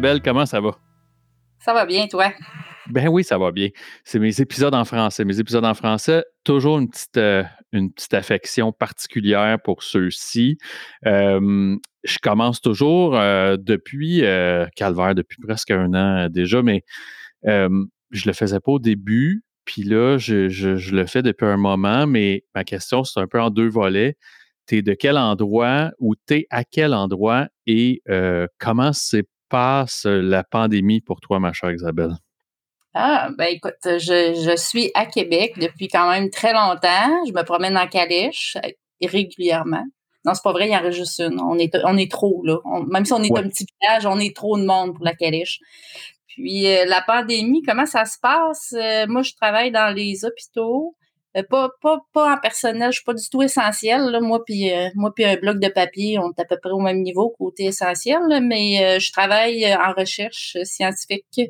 Isabelle, comment ça va? Ça va bien, toi? Ben oui, ça va bien. C'est mes épisodes en français. Mes épisodes en français, toujours une petite, euh, une petite affection particulière pour ceux-ci. Euh, je commence toujours euh, depuis Calvaire, depuis presque un an déjà, mais je le faisais pas au début. Puis là, je, je, le fais depuis un moment, mais ma question, c'est un peu en deux volets. Tu es de quel endroit ou tu es à quel endroit et comment se passe la pandémie pour toi, ma chère Isabelle? Ah, ben écoute, je, je, suis à Québec depuis quand même très longtemps. Je me promène en calèche euh, régulièrement. Non, c'est pas vrai, il y en a juste une. On est, on est trop, là. même si on est un petit village, on est trop de monde pour la calèche. Puis euh, la pandémie, comment ça se passe? Euh, moi, je travaille dans les hôpitaux. Euh, pas, pas, pas en personnel, je suis pas du tout essentiel. Là. Moi puis euh, moi puis un bloc de papier, on est à peu près au même niveau côté essentiel, mais euh, je travaille en recherche scientifique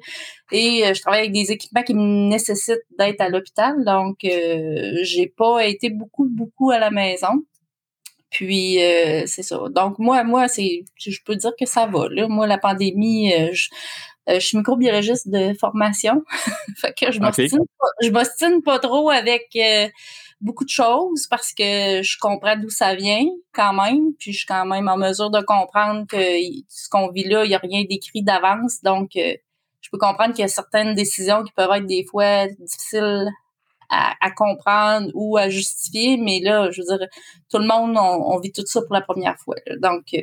et je travaille avec des équipements qui me nécessitent d'être à l'hôpital. Donc j'ai pas été beaucoup, beaucoup à la maison. Puis c'est ça. Donc moi, moi, c'est je peux dire que ça va. Là. Moi, la pandémie, euh, je suis microbiologiste de formation. fait que je m'ostine pas, pas trop avec euh, beaucoup de choses parce que je comprends d'où ça vient quand même, puis je suis quand même en mesure de comprendre que ce qu'on vit là, il n'y a rien d'écrit d'avance. Donc, euh, je peux comprendre qu'il y a certaines décisions qui peuvent être des fois difficiles à, comprendre ou à justifier, mais là, je veux dire, tout le monde, on, vit tout ça pour la première fois. Donc,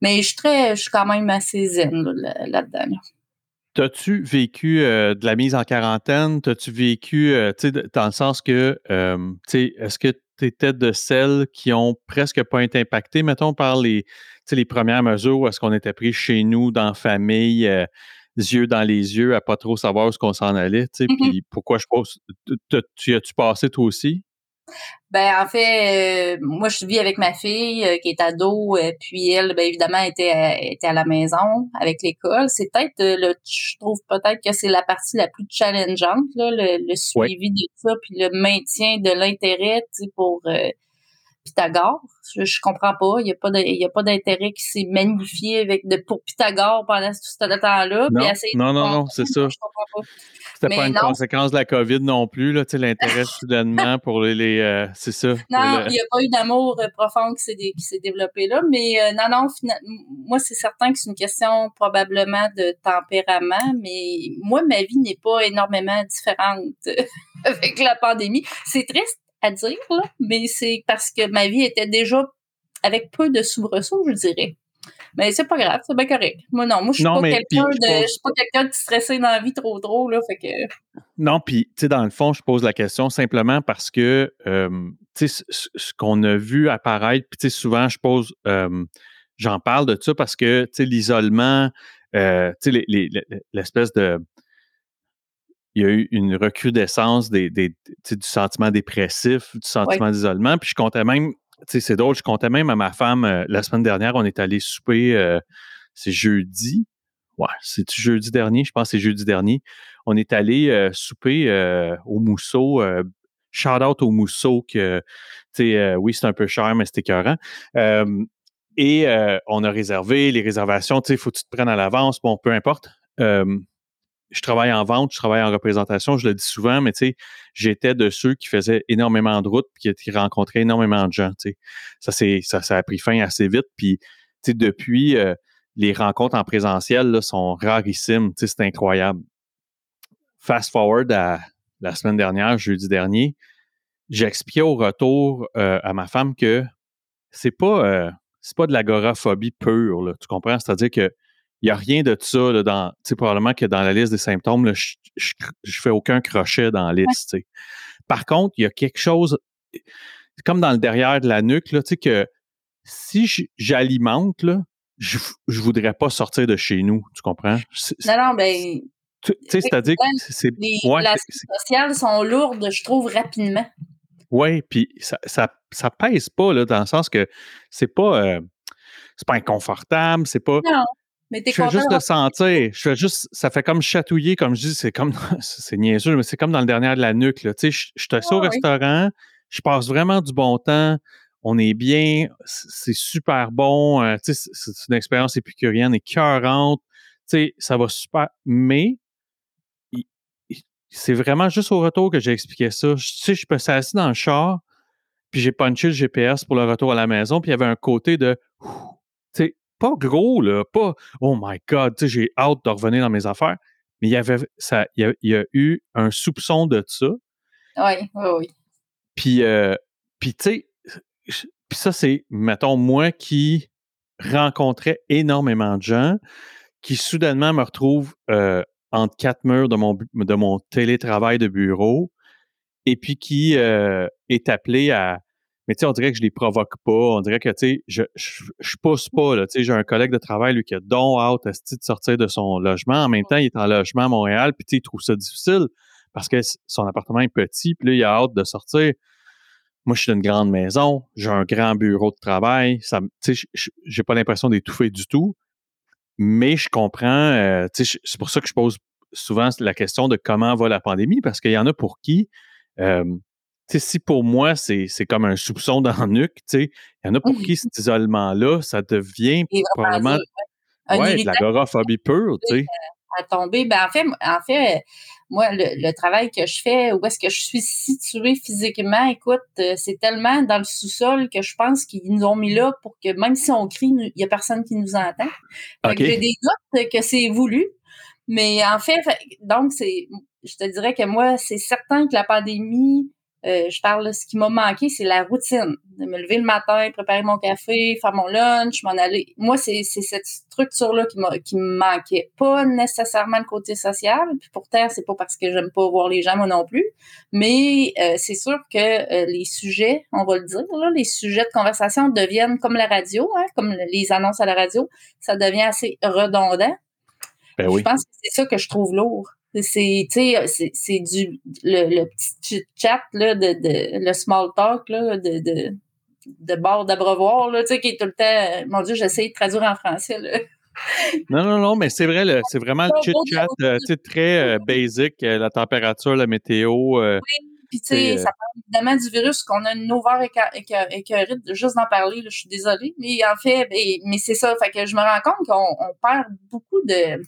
mais je suis très, je suis quand même assez zen là-dedans. T'as-tu vécu euh, de la mise en quarantaine? T'as-tu vécu, euh, tu sais, dans le sens que, euh, tu sais, est-ce que tu étais de celles qui ont presque pas été impactées, mettons, par les, les premières mesures? Où est-ce qu'on était pris chez nous, dans la famille, yeux dans les yeux, à pas trop savoir où est-ce qu'on s'en allait, tu sais, mm-hmm. puis pourquoi je pose, tu as-tu passé toi aussi? Ben en fait, euh, moi je vis avec ma fille euh, qui est ado, euh, puis elle, ben évidemment était était à la maison avec l'école. C'est peut-être le, je trouve peut-être que c'est la partie la plus challengeante là, le, suivi de ça, puis le maintien de l'intérêt, tu sais, pour Pythagore. Je, je comprends pas. Il n'y a pas d'intérêt qui s'est magnifié avec de, pour Pythagore pendant tout ce temps-là. Non, non, non, c'est ça. C'était pas une conséquence de la COVID non plus, là, l'intérêt soudainement pour les. Euh, c'est ça. Non, il n'y a pas eu d'amour euh, profond qui s'est, développé là, mais euh, non, non, moi, c'est certain que c'est une question probablement de tempérament, mais moi, ma vie n'est pas énormément différente avec la pandémie. C'est triste à dire, là, mais c'est parce que ma vie était déjà avec peu de soubresauts, je dirais. Mais c'est pas grave, c'est bien correct. Moi, non, moi, je suis pas quelqu'un de, je suis pas quelqu'un de stressé dans la vie trop, trop, là, fait que... Non, puis, tu sais, dans le fond, je pose la question simplement parce que, euh, tu sais, ce, qu'on a vu apparaître, puis, tu sais, souvent, je pose, euh, j'en parle de ça parce que, tu sais, l'isolement, euh, tu sais, l'espèce de il y a eu une recrudescence des, des du sentiment dépressif, du sentiment d'isolement. Puis je comptais même, c'est drôle, je comptais même à ma femme, euh, la semaine dernière, on est allé souper, euh, c'est jeudi. Ouais, c'est jeudi dernier, je pense que c'est jeudi dernier. On est allé euh, souper au Mousseau. shout out au Mousseau que, tu sais, oui, c'est un peu cher, mais c'était écœurant. et on a réservé les réservations, tu sais, il faut que tu te prennes à l'avance, bon, peu importe je travaille en vente, je travaille en représentation, je le dis souvent, mais tu sais, j'étais de ceux qui faisaient énormément de routes puis qui, rencontraient énormément de gens. Tu sais. Ça, c'est, ça, a pris fin assez vite. Puis, tu sais, depuis, euh, les rencontres en présentiel là, sont rarissimes. Tu sais, c'est incroyable. Fast forward à la semaine dernière, jeudi dernier, j'expliquais au retour euh, à ma femme que c'est pas, euh, c'est pas de l'agoraphobie pure. Là, tu comprends? C'est-à-dire que il n'y a rien de ça là, dans, tu sais, probablement que dans la liste des symptômes, là, je, ne fais aucun crochet dans la liste. Par contre, il y a quelque chose, comme dans le derrière de la nuque, là, tu sais, que si j'alimente, là, je, je voudrais pas sortir de chez nous, tu comprends? Non, non, ben. Tu sais, c'est-à-dire que c'est. Les relations sociales sont lourdes, je trouve, rapidement. Oui, puis ça, ça, ça, pèse pas, là, dans le sens que c'est pas. Euh, c'est pas inconfortable, c'est pas. Non. Mais je fais juste le sentir. Je fais juste, ça fait comme chatouiller, comme je dis, c'est comme, c'est niaiseux, mais c'est comme dans le dernier de la nuque. Là. Tu sais, je, je te au restaurant, je passe vraiment du bon temps, on est bien, c'est super bon. Euh, tu sais, c'est une expérience épicurienne, écœurante. sais, ça va super. Mais c'est vraiment juste au retour que j'ai expliqué ça. Tu sais, je suis assis dans le char, puis j'ai punché le GPS pour le retour à la maison, puis il y avait un côté de, tu sais, pas gros, là, pas, oh my God, tu sais, j'ai hâte de revenir dans mes affaires. Mais il y avait, ça, il y a, eu un soupçon de ça. Oui, oui, oui. Puis, euh, puis tu sais, puis ça, c'est, mettons, moi qui rencontrais énormément de gens, qui soudainement me retrouvent euh, entre quatre murs de mon, de mon télétravail de bureau, et puis qui euh, est appelé à. Mais tu sais, on dirait que je les provoque pas. On dirait que, je, je, pousse pas, là. J'ai un collègue de travail, lui, qui a don out à de sortir de son logement. En même temps, il est en logement à Montréal, puis il trouve ça difficile parce que son appartement est petit, puis là, il a hâte de sortir. Moi, je suis une grande maison, j'ai un grand bureau de travail. Ça, j'ai pas l'impression d'étouffer du tout. Mais je comprends, euh, c'est pour ça que je pose souvent la question de comment va la pandémie, parce qu'il y en a pour qui euh, si pour moi, c'est comme un soupçon dans le nuque, il y en a pour qui cet isolement-là, ça devient probablement ouais, de l'agoraphobie pure. sais. À tomber. Ben, en, fait, en fait, moi, le, travail que je fais, où est-ce que je suis située physiquement, écoute, euh, c'est tellement dans le sous-sol que je pense qu'ils nous ont mis là pour que même si on crie, il n'y a personne qui nous entend. J'ai des doutes que c'est voulu. Mais en fait, donc, c'est je te dirais que moi, c'est certain que la pandémie, euh, je parle, ce qui m'a manqué, c'est la routine. De me lever le matin, préparer mon café, faire mon lunch, m'en aller. Moi, c'est cette structure-là qui, qui me manquait. Pas nécessairement le côté social. Puis pourtant, c'est pas parce que j'aime pas voir les gens, moi non plus. Mais euh, c'est sûr que euh, les sujets, on va le dire, là, les sujets de conversation deviennent comme la radio, hein, comme les annonces à la radio. Ça devient assez redondant. Ben oui. Je pense que c'est ça que je trouve lourd. C'est, c'est, du, le, petit chat, là, de, de, le small talk, là, de, de, de bord d'abreuvoir, là, tu sais, qui est tout le temps, mon Dieu, j'essaie de traduire en français, là. Non, non, non, mais c'est vrai, c'est vraiment le chit-chat, euh, tu sais, très euh, basic, euh, la température, la météo. oui, puis tu sais, ça parle évidemment du virus, qu'on a une ovaire écœurée juste d'en parler, je suis désolée, mais en fait, ben, mais c'est ça, fait que je me rends compte qu'on perd beaucoup de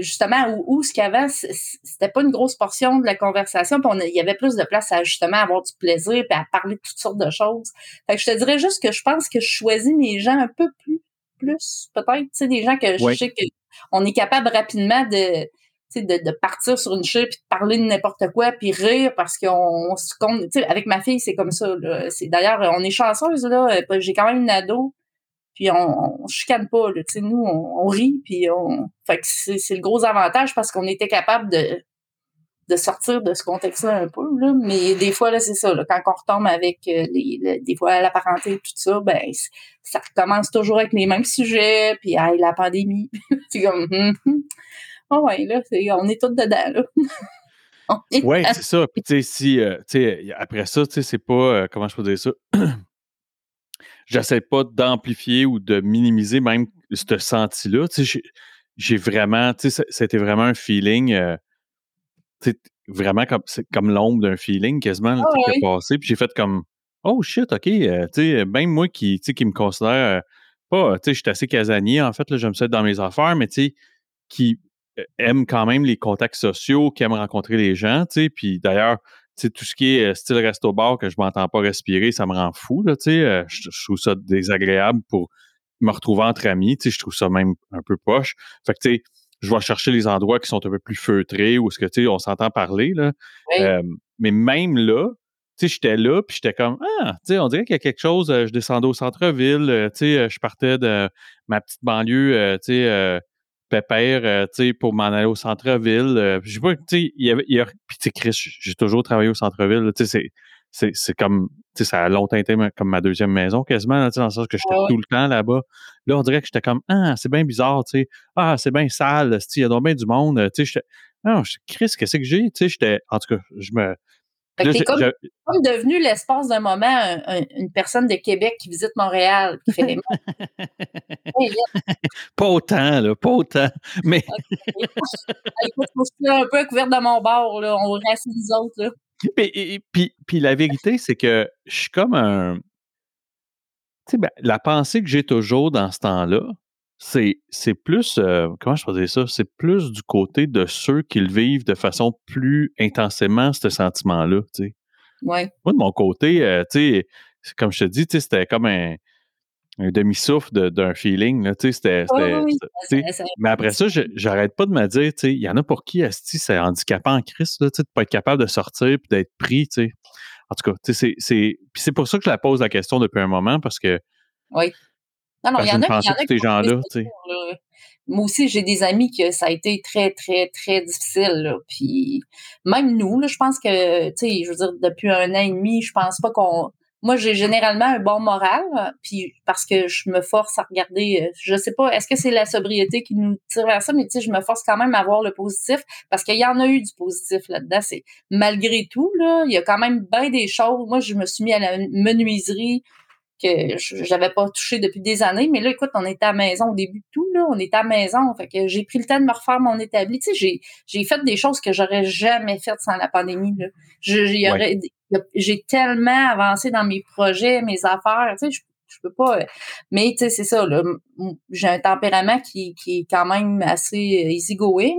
justement, où, où ce qu'avant, c'était pas une grosse portion de la conversation, puis il y avait plus de place à justement avoir du plaisir, puis à parler de toutes sortes de choses. Fait que je te dirais juste que je pense que je choisis mes gens un peu plus, plus peut-être, tu sais, des gens que je sais qu'on est capable rapidement de, de, de partir sur une chaise puis de parler de n'importe quoi puis rire parce qu'on se compte, avec ma fille, c'est comme ça, C'est, d'ailleurs, on est chanceuse, là. J'ai quand même une ado puis on, on chicane pas, là. Tu sais, nous, on, rit, puis on... Fait que c'est le gros avantage parce qu'on était capable de, de sortir de ce contexte-là un peu, là. Mais des fois, là, c'est ça, là, quand on retombe avec euh, les, des fois la parenté et tout ça, ben, ça recommence toujours avec les mêmes sujets, puis hey, la pandémie. c'est comme... oh ouais, là, on est tous dedans, là. Oui, c'est ça. Puis, tu sais, si, euh, après ça, tu sais, c'est pas, euh, comment je peux dire ça? j'essaie pas d'amplifier ou de minimiser même ce senti-là. j'ai vraiment, tu sais, c'était vraiment un feeling, euh, vraiment comme, comme l'ombre d'un feeling quasiment oh, qui est passé. Puis j'ai fait comme, oh shit, ok, euh, tu sais, même moi qui, qui me considère euh, pas, tu sais, je suis assez casanier en fait, j'aime ça être dans mes affaires, mais tu sais, qui aime quand même les contacts sociaux, qui aime rencontrer les gens, tu sais, puis d'ailleurs, tout ce qui est euh, style resto-bar que je m'entends pas respirer, ça me rend fou. Là, euh, je, je trouve ça désagréable pour me retrouver entre amis. Je trouve ça même un peu poche. Fait que, tu sais, je vais chercher les endroits qui sont un peu plus feutrés où ce que, tu sais, on s'entend parler. Là. Euh, mais même là, tu sais, j'étais là, puis j'étais comme, ah, tu sais, on dirait qu'il y a quelque chose, je descendais au centre-ville, tu sais, je partais de ma petite banlieue, tu sais, pépère, euh, tu sais, pour m'en aller au centre-ville. Euh, je sais pas, tu sais, il y avait, il y a, puis tu sais, Chris, j'ai toujours travaillé au centre-ville, tu sais, c'est, c'est, comme, tu sais, ça a longtemps été comme ma deuxième maison quasiment, tu sais, dans le sens que j'étais tout le temps là-bas. Là, on dirait que j'étais comme, ah, c'est bien bizarre, tu sais, ah, c'est bien sale, il y a donc bien du monde, tu sais, j'étais, non, Chris, qu'est-ce que j'ai, tu sais, j'étais, en tout cas, je me, t'es comme, comme, devenu l'espace d'un moment une personne de Québec qui visite Montréal, qui fait les Pas autant, là, pas autant. Mais. Écoute, je suis un peu couvert de mon bord, là. On reste les autres, là. Puis, puis, puis, la vérité, c'est que je suis comme un. Tu sais, ben, la pensée que j'ai toujours dans ce temps-là, c'est, c'est plus, euh, comment je ça? C'est plus du côté de ceux qui le vivent de façon plus intensément, ce sentiment-là, tu sais. Ouais. Moi, de mon côté, euh, tu sais, comme je te dis, tu sais, c'était comme un, un demi-souffle d'un feeling, là, tu sais, c'était... Oui, oui, mais après ça, je- j'arrête pas de me dire, tu sais, il y en a pour qui, asti, c'est handicapant en crise, là, tu sais, de pas être capable de sortir puis d'être pris, tu sais. En tout cas, tu sais, c'est- c'est... C'est pour ça que je la pose la question depuis un moment, parce que Oui. Non, non, il y en a, y en a ces qui ont trouvé gens-là. Moi aussi, j'ai des amis que ça a été très, très, très difficile. Là. Puis même nous, là, je pense que, tu sais, je veux dire, depuis un an et demi, je pense pas qu'on. Moi, j'ai généralement un bon moral, puis parce que je me force à regarder, euh, je sais pas, est-ce que c'est la sobriété qui nous tire vers ça, mais tu sais, je me force quand même à voir le positif, parce qu'il y en a eu du positif là-dedans. C'est malgré tout, là, il y a quand même bien des choses. Moi, je me suis mis à la menuiserie que je- j'avais pas touché depuis des années. Mais là, écoute, on était à la maison au début de tout, là. On était à la maison. Fait que j'ai pris le temps de me refaire mon établi. Tu sais, j'ai, j'ai fait des choses que j'aurais jamais faites sans la pandémie, là. Ouais. j'ai tellement avancé dans mes projets, mes affaires. Tu sais, je, je peux pas. Mais, tu sais, c'est ça, J'ai un tempérament qui, qui est quand même assez euh, easygoing.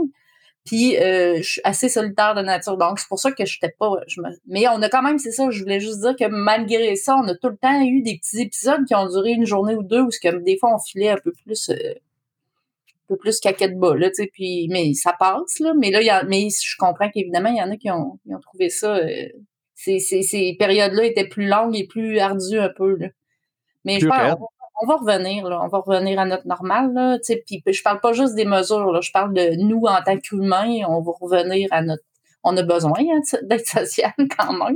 Puis euh, je suis assez solitaire de nature. Donc, c'est pour ça que je n'étais pas. Je me... Mais on a quand même, c'est ça, je voulais juste dire que malgré ça, on a tout le temps eu des petits épisodes qui ont duré une journée ou deux où ce que des fois on filait un peu plus euh, un peu plus caquette bas, là, tu sais, puis mais ça passe, là. Mais là, il y a, mais je comprends qu'évidemment, il y en a qui ont, qui ont trouvé ça. euh, ces, ces, ces périodes-là étaient plus longues et plus ardues un peu. Là. Mais Plus je pense. On, va- revenir, là. On va revenir à notre normal, là. Puis je parle pas juste des mesures, là. Je parle de nous en tant qu'humains. On va revenir à notre. On a besoin hein, d'être social quand même.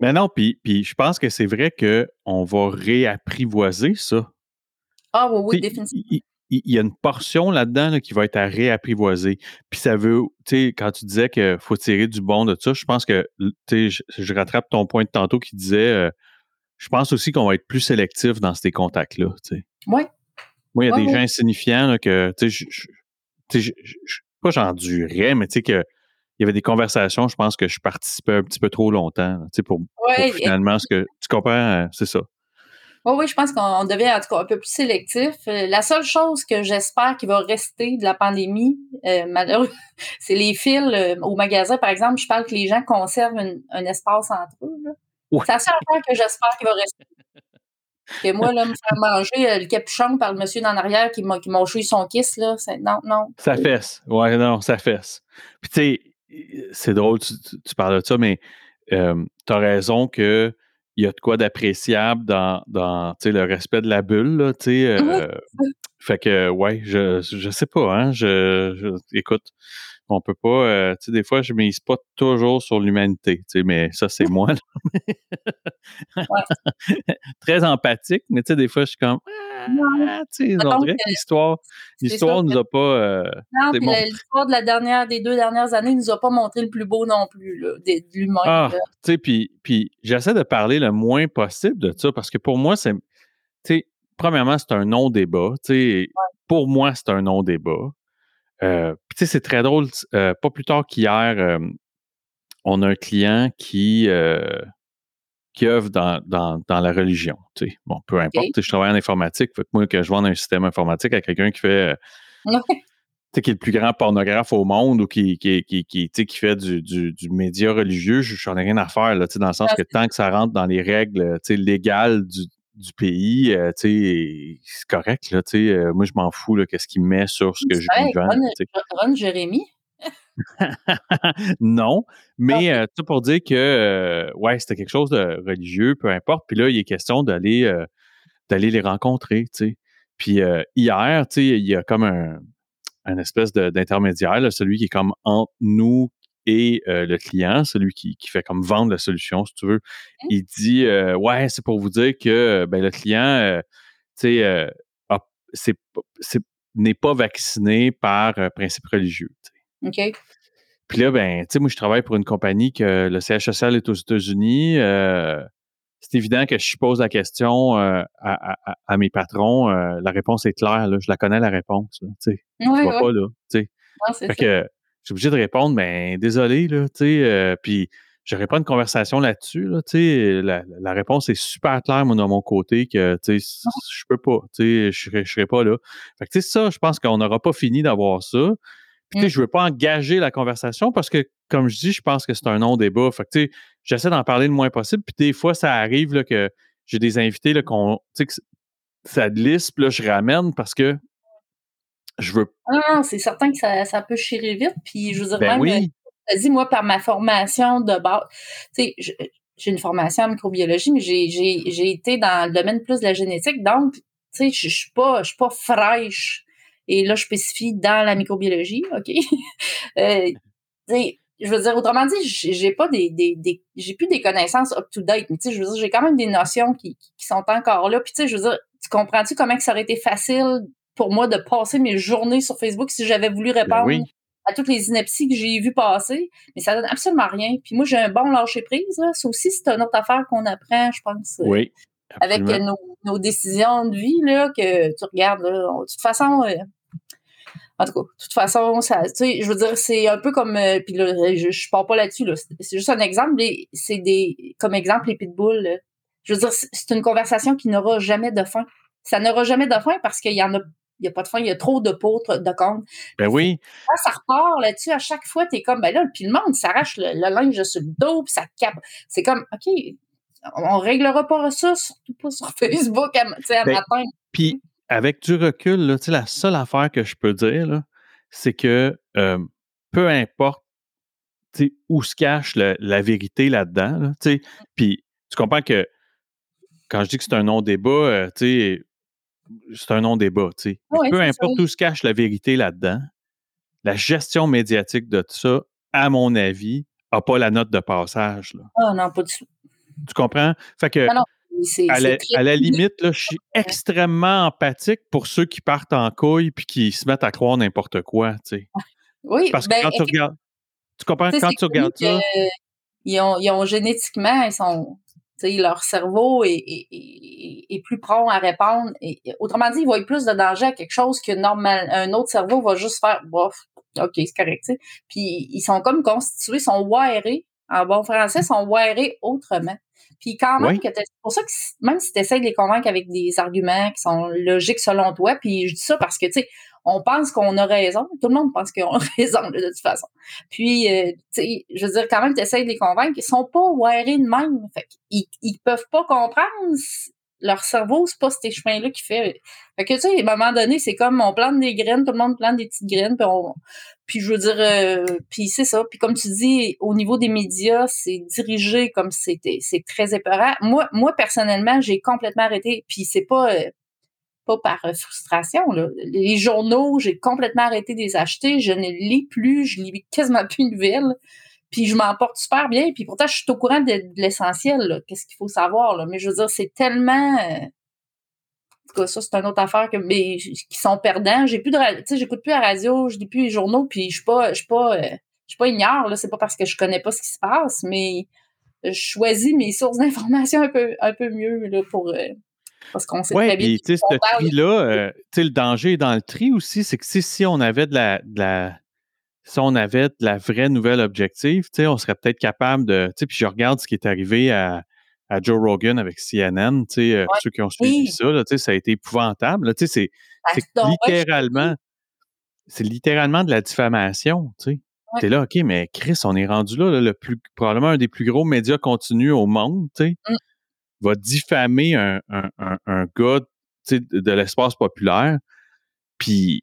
Mais non, puis, puis je pense que c'est vrai qu'on va réapprivoiser ça. Ah oui, oui, définitivement. Il, il- il y a une portion là-dedans là, qui va être à réapprivoiser. Puis ça veut, tu sais, quand tu disais qu'il faut tirer du bon de ça, je pense que, tu sais, je, je rattrape ton point de tantôt qui disait, euh, je pense aussi qu'on va être plus sélectif dans ces contacts-là. Ouais. Moi, il y a Ouais, des ouais. gens insignifiants là, que, tu sais, je- je- je- pas j'endurais, mais tu sais que il y avait des conversations, je pense que je participais un petit peu trop longtemps, tu sais, pour, pour Ouais, et- finalement ce que tu comprends, euh, c'est ça. Oui, oui, je pense qu'on devient en tout cas un peu plus sélectif. Euh, la seule chose que j'espère qui va rester de la pandémie, euh, malheureusement, c'est les fils euh, au magasin, par exemple. Je parle que les gens conservent un espace entre eux. là. Ouais. C'est la seule affaire que j'espère qui va rester. Que moi, là, me faire manger euh, le capuchon par le monsieur d'en arrière qui m'a qui m'a choué son kiss, là, non, non. Ça fesse. Ouais, non, ça fesse. Puis tu sais, c'est drôle, tu, parles de ça, mais euh, tu as raison que il y a de quoi d'appréciable dans, dans le respect de la bulle, là, euh, fait que, ouais, je, je sais pas, hein, je, je- écoute, on peut pas, euh, tu sais, des fois, je mise pas toujours sur l'humanité, tu sais, mais ça, c'est moi. Très empathique, mais tu sais, des fois, je suis comme, ah, tu sais, on Donc, dirait que l'histoire, l'histoire nous a pas, euh, Non, bon. l'histoire de la dernière, des deux dernières années nous a pas montré le plus beau non plus, là, de l'humain. Ah, tu sais, puis, puis j'essaie de parler le moins possible de ça parce que pour moi, c'est, tu sais, premièrement, c'est un non-débat. Tu sais, pour moi, c'est un non-débat. Euh, tu sais, c'est très drôle. euh, pas plus tard qu'hier, euh, on a un client qui, qui œuvre dans, dans, dans la religion. Tu sais. Bon, peu importe. Je travaille en informatique. Fait que moi, que je vende un système informatique à quelqu'un qui fait. Ouais. tu sais, qui est le plus grand pornographe au monde ou qui, qui, qui, qui, tu sais, qui fait du, du, du média religieux, je n'en ai rien à faire, là, dans le sens que tant que ça rentre dans les règles légales du, du pays, euh, tu sais, c'est correct. Là, tu sais, euh, moi, je m'en fous là, qu'est-ce qu'il met sur ce que je lui vends. Ron, Jérémy. non, mais Ok. euh, tout pour dire que ouais, c'était quelque chose de religieux, peu importe. Puis là, il est question d'aller d'aller les rencontrer, tu sais. Puis hier, tu sais, il y a comme un, un espèce de- d'intermédiaire, celui qui est comme entre nous et euh, le client, celui qui, qui fait comme vendre la solution, si tu veux. Il dit euh, ouais, c'est pour vous dire que ben, le client, tu sais, n'est pas vacciné par principe religieux. OK. Puis là, ben, tu sais, moi, je travaille pour une compagnie que le siège social est aux États-Unis. C'est évident que je pose la question à, à- à mes patrons. la réponse est claire, là. Je la connais, la réponse. là, Ouais, tu ouais. vas pas là. Non, Fait ça. que je suis obligé de répondre, ben, désolé, là. Tu sais, euh, puis j'aurais pas une conversation là-dessus. Là, la, la réponse est super claire, moi, de mon côté, que je peux pas. Je serais, serais pas là. Fait que ça, je pense qu'on n'aura pas fini d'avoir ça. Puis, mmh. je veux pas engager la conversation parce que, comme je dis, je pense que c'est un non-débat. Fait que, j'essaie d'en parler le moins possible. Puis, des fois, ça arrive là, que j'ai des invités là, qu'on, que ça glisse, puis là, je ramène parce que je veux. Ah, c'est certain que ça, ça, peut chirer vite. Puis, je veux dire, ben même, oui. dit, moi, par ma formation de base, tu sais, j'ai une formation en microbiologie, mais j'ai été dans le domaine plus de la génétique. Donc, tu sais, je suis pas, pas fraîche. Et là, je spécifie dans la microbiologie, OK? euh, je veux dire, autrement dit, j'ai pas des, des, des j'ai plus des connaissances up-to-date, mais tu sais, je veux dire, j'ai quand même des notions qui, qui sont encore là. Puis tu sais, je veux dire, tu comprends-tu comment que ça aurait été facile pour moi de passer mes journées sur Facebook si j'avais voulu Ben répondre oui. à toutes les inepties que j'ai vues passer, mais ça donne absolument rien. Puis moi, j'ai un bon lâcher-prise. Ça aussi, c'est une autre affaire qu'on apprend, je pense. euh, Oui. avec euh, nos, nos décisions de vie, là, que tu regardes, là. De toute façon, euh, en tout cas, de toute façon, ça, tu sais, je veux dire, c'est un peu comme, euh, puis là, je, je pars pas là-dessus, là. C'est juste un exemple, c'est des, comme exemple, les pitbulls, là. Je veux dire, c'est c'est une conversation qui n'aura jamais de fin. Ça n'aura jamais de fin parce qu'il y en a, il y a pas de fin, il y a trop de pots, trop de comptes. Ben oui. Ça repart là-dessus, à chaque fois, t'es comme, ben là, puis le monde s'arrache le, le linge sur le dos, puis ça cap. C'est comme, OK, on, on réglera pas ça, surtout pas sur Facebook, à, tu sais, à Ben, matin. Puis, avec du recul, là, tu sais, la seule affaire que je peux dire, c'est que euh, peu importe tu où se cache la vérité là-dedans, là, tu sais, puis tu comprends que quand je dis que c'est un non-débat, euh, tu sais, c'est un non-débat, tu sais. Ouais, peu importe où se cache la vérité là-dedans, la gestion médiatique de tout ça, à mon avis, n'a pas la note de passage. Là. Ah non, pas du tout. Tu comprends? Fait que, Non, non, c'est à la, très à la limite, là, je suis extrêmement empathique pour ceux qui partent en couille puis qui se mettent à croire n'importe quoi, tu sais. Oui, Parce que ben, quand tu regardes, tu comprends? Quand tu regardes ça, Ils ont, ils ont génétiquement, ils sont, tu sais, leur cerveau est, est, est, est plus prompt à répondre. Et, autrement dit, ils voient plus de danger à quelque chose que normal, un autre cerveau va juste faire, bof, ok, c'est correct, tu sais. Puis ils sont comme constitués, sont wirés, en bon français, sont wirés autrement. Puis quand même, Oui. que t'es- c'est pour ça que même si tu essaies de les convaincre avec des arguments qui sont logiques selon toi, puis je dis ça parce que, tu sais, on pense qu'on a raison. Tout le monde pense qu'on a raison, de toute façon. Puis, euh, tu sais, je veux dire, quand même, tu essaies de les convaincre. Ils sont pas wirés de même. Fait qu'ils ils peuvent pas comprendre. Leur cerveau, c'est pas ces chemins-là qui fait. Fait que, tu sais, à un moment donné, c'est comme on plante des graines, tout le monde plante des petites graines, puis on. Puis je veux dire, euh, puis c'est ça. Puis comme tu dis, au niveau des médias, c'est dirigé comme c'était, c'est très épeurant. Moi, moi personnellement, j'ai complètement arrêté. Puis c'est pas, euh, pas par euh, frustration. Là. Les journaux, j'ai complètement arrêté de les acheter. Je ne lis plus, je lis quasiment plus de nouvelles. Puis je m'en porte super bien. Puis pourtant, je suis au courant de, de l'essentiel. Qu'est-ce qu'il faut savoir. Là. Mais je veux dire, c'est tellement. euh, En tout cas, ça, c'est une autre affaire que, mais, qui sont perdants. J'ai plus de tu sais, j'écoute plus la radio, je lis plus les journaux, puis je suis pas, je suis pas, euh, je suis pas ignore, là. C'est pas parce que je connais pas ce qui se passe, mais je choisis mes sources d'information un peu, un peu mieux, là, pour, euh, parce qu'on sait Oui, très bien puis tu sais, ce tri-là, euh, tu sais, le danger est dans le tri aussi, c'est que si, si on avait de la, de la si on avait de la vraie nouvelle objective, tu sais, on serait peut-être capable de, tu sais, puis je regarde ce qui est arrivé à, à Joe Rogan avec CNN, tu sais, euh, Ouais. ceux qui ont suivi Oui. ça, là, tu sais, ça a été épouvantable, là, tu sais, c'est ouais, littéralement, c'est littéralement de la diffamation, tu sais. Ouais. T'es là, OK, mais Chris, on est rendu là, là, le plus, probablement un des plus gros médias continus au monde, tu sais, Mm. va diffamer un, un, un, un gars, tu sais, de, l'espace populaire, puis,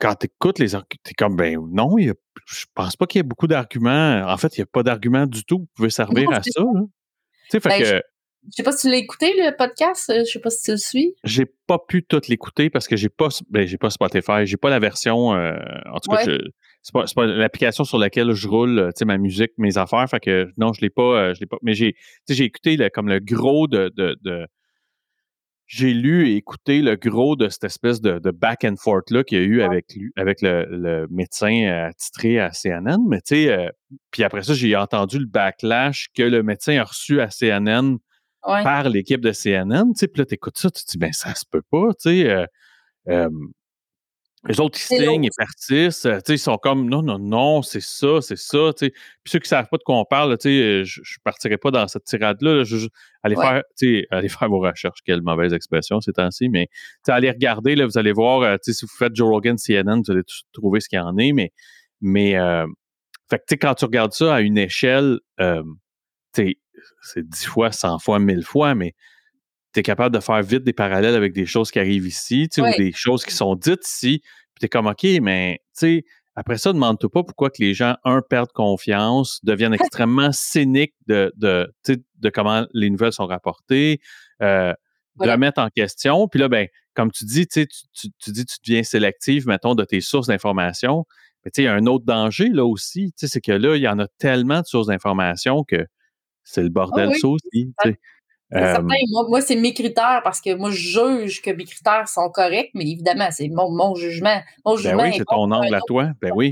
quand tu écoutes les arguments, t'es comme, ben non, il y a- je pense pas qu'il y ait beaucoup d'arguments. En fait, il n'y a pas d'arguments du tout qui pouvait servir Non, à ça. Tu sais, Ben, que Je sais pas si tu l'as écouté, le podcast. euh, Je sais pas si tu le suis. j'ai pas pu tout l'écouter parce que j'ai pas, ben, j'ai pas Spotify, j'ai pas la version, euh, en tout cas, Ouais. je- c'est pas, pas l'application sur laquelle je roule, euh, tu ma musique, mes affaires, fait que non, je l'ai pas, euh, je l'ai pas, mais j'ai, tu écouté le- comme le gros de, de, de- j'ai lu et écouté le gros de cette espèce de, de back and forth là qu'il y a eu avec lui, avec le, le médecin euh, titré à CNN, mais tu sais, euh, puis après ça, j'ai entendu le backlash que le médecin a reçu à CNN Ouais. par l'équipe de CNN, tu sais, puis là, t'écoutes ça, tu te dis, ben, ça se peut pas, tu sais. euh, euh, Les autres, ils signent, ils persistent. Ils sont comme non, non, non, c'est ça, c'est ça. Puis ceux qui ne savent pas de quoi on parle, je ne partirai pas dans cette tirade-là. allez, faire, allez faire vos recherches. Quelle mauvaise expression ces temps-ci. Mais allez regarder, là, vous allez voir. si vous faites Joe Rogan, CNN, vous allez trouver ce qu'il y en est. Mais, mais euh, fait quand tu regardes ça à une échelle, euh, c'est dix fois, cent fois, mille fois, mais tu es capable de faire vite des parallèles avec des choses qui arrivent ici, ou des choses qui sont dites ici, puis tu es comme, OK, mais après ça, demande-toi pas pourquoi que les gens, un, perdent confiance, deviennent extrêmement cyniques de, de, de comment les nouvelles sont rapportées, euh, remettre en question. Puis là, ben, comme tu dis, tu, tu, tu dis tu deviens sélective, mettons, de tes sources d'information. Mais tu sais, il y a un autre danger là aussi, c'est que là, il y en a tellement de sources d'information que c'est le ah bordel ça aussi. Euh, moi, c'est mes critères parce que moi, je juge que mes critères sont corrects, mais évidemment, c'est mon, mon, jugement. Mon ben oui, c'est ton angle à toi. Ben oui.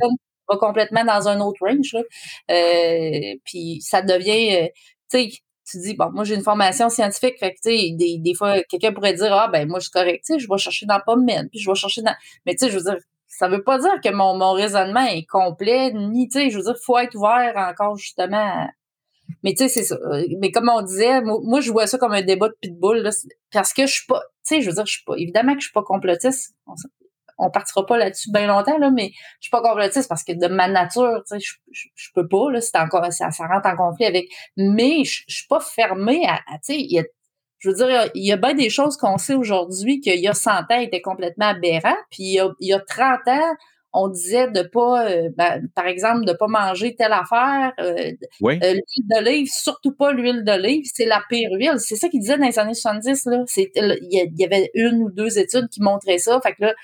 Va complètement dans un autre range. Là. Euh, puis ça devient, euh, tu sais, tu dis, bon, moi, j'ai une formation scientifique, fait que, tu sais, des, des fois, quelqu'un pourrait dire, ah, ben, moi, je suis correct, tu sais, je vais chercher dans PubMed, puis je vais chercher dans. Mais, tu sais, je veux dire, ça veut pas dire que mon, mon raisonnement est complet, ni, tu sais, je veux dire, faut être ouvert encore, justement, mais tu sais, c'est ça. Euh, mais comme on disait, moi, je vois ça comme un débat de pitbull, là, parce que je suis pas, tu sais, je veux dire, je suis pas, évidemment que je suis pas complotiste. On, partira pas là-dessus bien longtemps, là, mais je suis pas complotiste parce que de ma nature, tu sais, je, je, peux pas, là, c'est encore, ça, ça rentre en conflit avec, mais je, je suis pas fermée à, tu sais, il y a je veux dire, il y a bien des choses qu'on sait aujourd'hui qu'il y a 100 ans étaient complètement aberrants, puis il y a, il y a 30 ans, on disait de pas, euh, ben, par exemple, de pas manger telle affaire. Euh, oui. Euh, l'huile d'olive, surtout pas l'huile d'olive, c'est la pire huile. C'est ça qu'il disait dans les années 70. Là. Il y avait une ou deux études qui montraient ça. Fait que là,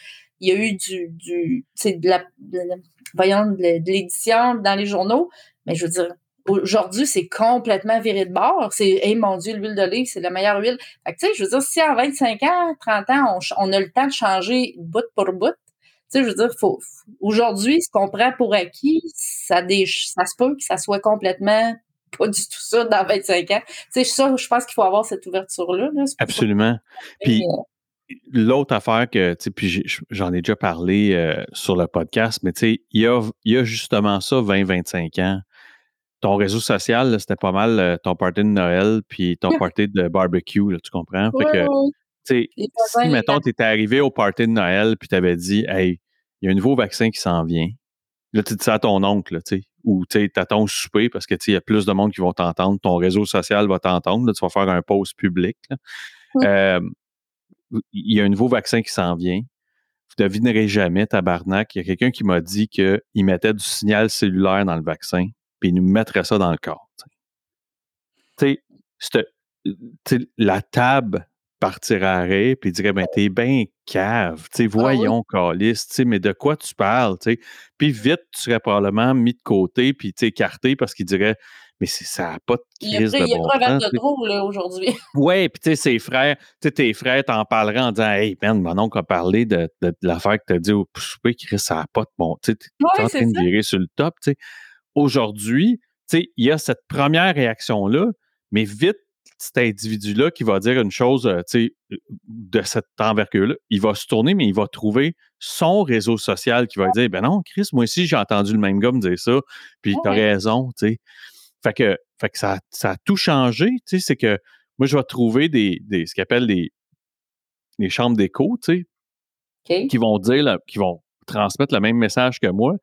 il y a eu du, du de la, voyons, de l'édition dans les journaux. Mais je veux dire, aujourd'hui, c'est complètement viré de bord. C'est, hey, mon Dieu, l'huile d'olive, c'est la meilleure huile. Fait que, tu sais, je veux dire, si en 25 ans, 30 ans, on, on a le temps de changer bout pour bout, sais, je veux dire, faut, aujourd'hui, ce qu'on prend pour acquis, ça, des, ça se peut que ça soit complètement pas du tout ça dans 25 ans. Tu sais, ça, je pense qu'il faut avoir cette ouverture-là. Absolument. Puis, euh, l'autre affaire que, tu sais, puis j'en ai déjà parlé euh, sur le podcast, mais tu sais, il y a, y a justement ça, 20-25 ans. Ton réseau social, c'était pas mal euh, ton party de Noël puis ton party de barbecue, là, tu comprends? Fait que, si, mettons, tu étais arrivé au party de Noël puis tu avais dit, hey, il y a un nouveau vaccin qui s'en vient. Là, tu dis ça à ton oncle, tu sais, ou tu as ton souper parce que il y a plus de monde qui vont t'entendre, ton réseau social va t'entendre, tu vas faire un post public. Euh, il y a un nouveau vaccin qui s'en vient. Vous devinerez jamais, tabarnak. Il y a quelqu'un qui m'a dit qu'il mettait du signal cellulaire dans le vaccin, puis il nous mettrait ça dans le corps. Tu sais, la table partirait à rire, puis dirait, ben, t'es bien cave, tu ah voyons, ah tu sais, mais de quoi tu parles, tu sais? Puis vite, tu serais probablement mis de côté, puis tu écarté parce qu'il dirait, mais ça n'a pas de crise de bon Il y a pas de là, aujourd'hui. Oui, puis tu sais, ses frères, tu sais, tes frères t'en parleraient en disant, hey, man, mon oncle a parlé de, de, l'affaire que t'as dit au souper, Chris, ça n'a pas de bon, tu sais, t'es en train de virer sur le top, tu sais. Aujourd'hui, tu sais, il y a cette première réaction-là, mais vite, cet individu-là qui va dire une chose euh, de cette envergure-là, il va se tourner, mais il va trouver son réseau social qui va dire Ben non, Chris, moi aussi, j'ai entendu le même gars me dire ça, puis t'as raison. Fait que, fait que ça, ça a tout changé. C'est que moi, je vais trouver des, des ce qu'on appelle des, des chambres d'écho, qui vont dire, qui vont transmettre le même message que moi,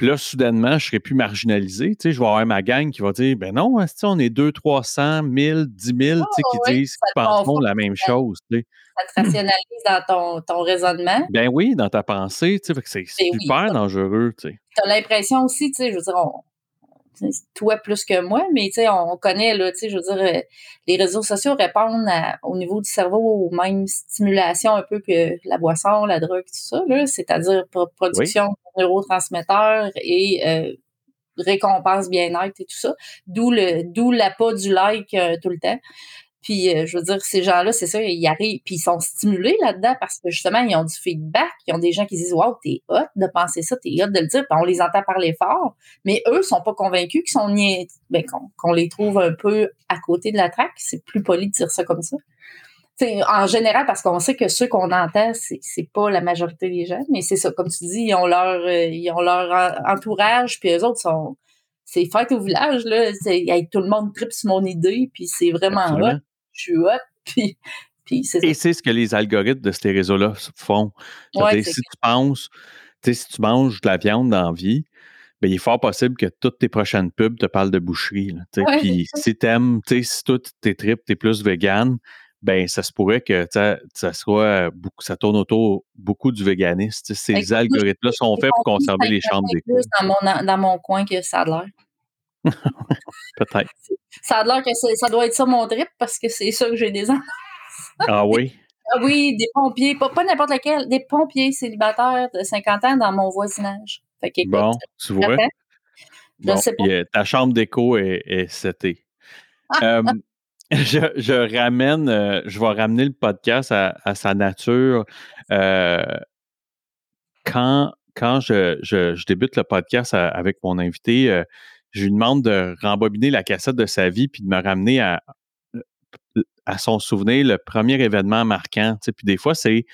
puis là, soudainement, je serai plus marginalisé. Tu sais, je vais avoir ma gang qui va dire Ben non, on est 2, 300, 1000, 10 000 tu sais, qui disent, qui pensent la même chose. Tu sais. Ça te rationalise dans ton, ton, raisonnement. Ben oui, dans ta pensée. Tu sais, c'est ben super dangereux. Tu as l'impression aussi, tu sais, je veux dire, on, toi plus que moi, mais on connaît, là, je veux dire, euh, les réseaux sociaux répondent au niveau du cerveau aux mêmes stimulations un peu que la boisson, la drogue, tout ça, c'est-à-dire production neurotransmetteurs et euh, récompense bien-être et tout ça. D'où le d'où l'appât du like euh, tout le temps. Puis, euh, je veux dire, ces gens-là, c'est ça, ils arrivent, puis ils sont stimulés là-dedans parce que justement, ils ont du feedback, ils ont des gens qui disent Wow, t'es hot de penser ça, t'es hot de le dire, puis on les entend parler fort, mais eux sont pas convaincus qu'ils sont ben, qu'on les trouve un peu à côté de la traque. C'est plus poli de dire ça comme ça. En général, parce qu'on sait que ceux qu'on entend, c'est pas la majorité des gens, mais c'est ça, comme tu dis, ils ont leur, euh, ils ont leur entourage, puis eux autres sont, c'est fête au village, là, tout le monde tripe sur mon idée, puis c'est vraiment hot, je suis hot, puis, puis c'est Et c'est ce que les algorithmes de ces réseaux-là font. si tu penses, si tu manges de la viande dans la vie, ben, il est fort possible que toutes tes prochaines pubs te parlent de boucherie. Puis si t'aimes, si toi, tes tripes, t'es plus vegan, ben ça se pourrait que ça soit beaucoup, ça tourne autour beaucoup du véganisme. Ces algorithmes-là sont faits pour conserver les chambres d'écho. Dans mon, dans mon coin que ça a l'air. Peut-être. Ça a l'air que ça doit être ça mon trip parce que c'est ça que j'ai des enfants. ah oui? Ah oui, des pompiers, pas, n'importe lequel, des pompiers célibataires de 50 ans dans mon voisinage. Fait bon, tu vois. Bon, sais pas. ta chambre d'écho est, est euh, je, ramène, euh, je vais ramener le podcast à, sa nature. Euh, quand quand je, débute le podcast avec mon invité, euh, je lui demande de rembobiner la cassette de sa vie puis de me ramener à, à son souvenir le premier événement marquant. Puis des fois, c'est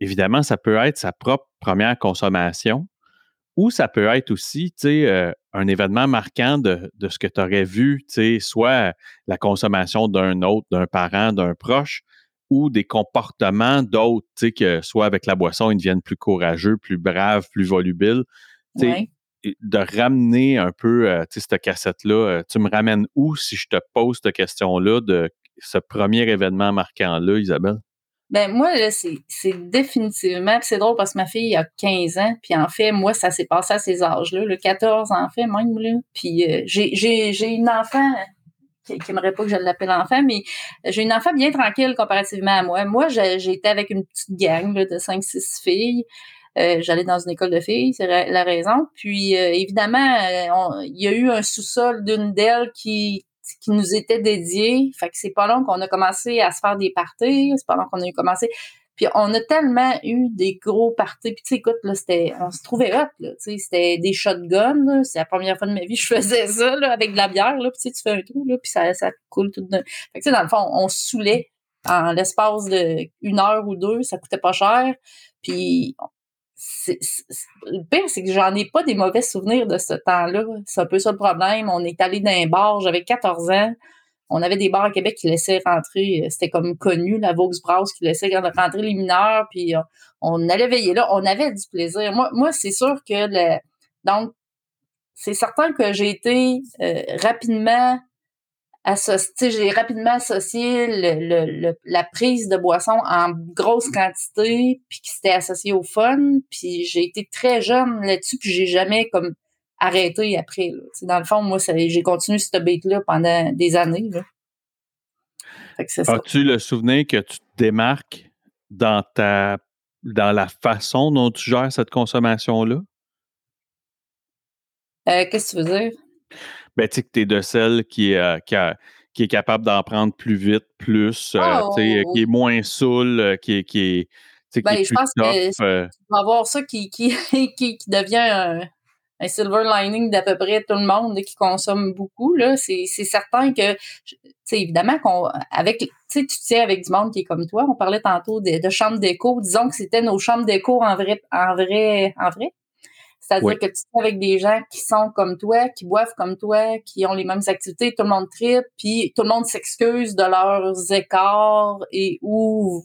évidemment, ça peut être sa propre première consommation, ou ça peut être aussi, tu sais, un événement marquant de, ce que tu aurais vu, tu sais, soit la consommation d'un autre, d'un parent, d'un proche, ou des comportements d'autres, tu sais, que soit avec la boisson, ils deviennent plus courageux, plus braves, plus volubiles. Tu sais, de ramener un peu, euh, tu sais, cette cassette-là, euh, tu me ramènes où si je te pose cette question-là de ce premier événement marquant-là, Isabelle? Ben moi, là, c'est, définitivement, c'est drôle parce que ma fille a 15 ans, puis en fait, moi, ça s'est passé à ces âges-là, le 14 en fait, même, là. Puis euh, j'ai, j'ai, j'ai une enfant qui n'aimerait pas que je l'appelle enfant, mais j'ai une enfant bien tranquille comparativement à moi. Moi, j'étais avec une petite gang de 5-6 filles. Euh, j'allais dans une école de filles, c'est la raison. Puis euh, évidemment, il y a eu un sous-sol d'une d'elles qui qui nous était dédié. Fait que c'est pas long qu'on a commencé à se faire des parties. C'est pas long qu'on a commencé. Puis on a tellement eu des gros parties. Puis tu sais, écoute, là, c'était, on se trouvait hot, là. Tu sais, c'était des shotguns, C'est la première fois de ma vie que je faisais ça, là, avec de la bière, là. Puis tu fais un trou, là, puis ça, ça coule tout de... Fait que tu sais, dans le fond, on se saoulait en l'espace de une heure ou deux. Ça coûtait pas cher. Puis le pire, c'est que j'en ai pas des mauvais souvenirs de ce temps-là. C'est un peu ça le problème. On est allé dans un bar, j'avais 14 ans. On avait des bars à Québec qui laissaient rentrer, euh, c'était comme connu, la Vaux Browse qui laissait rentrer les mineurs, puis euh, on allait veiller là. On avait du plaisir. Moi, moi c'est sûr que le, donc, c'est certain que j'ai été euh, rapidement j'ai rapidement associé le, la prise de boisson en grosse quantité, puis qui s'était associé au fun. Puis j'ai été très jeune là-dessus, puis j'ai jamais comme arrêté après. Là. Dans le fond, moi, j'ai continué cette beat-là pendant des années. As-tu le souvenir que tu te démarques dans ta dans la façon dont tu gères cette consommation-là? Euh, qu'est-ce que tu veux dire? Ben, tu sais, que tu es de celle qui, euh, qui, qui est capable d'en prendre plus vite, plus, euh, oh, qui est moins saoul, euh, qui est, qui est, ben, je pense que tu vas avoir ça qui, qui, qui, devient un, un, silver lining d'à peu près tout le monde qui consomme beaucoup. C'est, certain que, évidemment, qu'on, avec, tu sais, tu tiens avec du monde qui est comme toi. On parlait tantôt de, de chambres d'écho. Disons que c'était nos chambres d'écho en vrai, en vrai, en vrai. C'est-à-dire que tu es avec des gens qui sont comme toi, qui boivent comme toi, qui ont les mêmes activités, tout le monde tripe, puis tout le monde s'excuse de leurs écarts et ou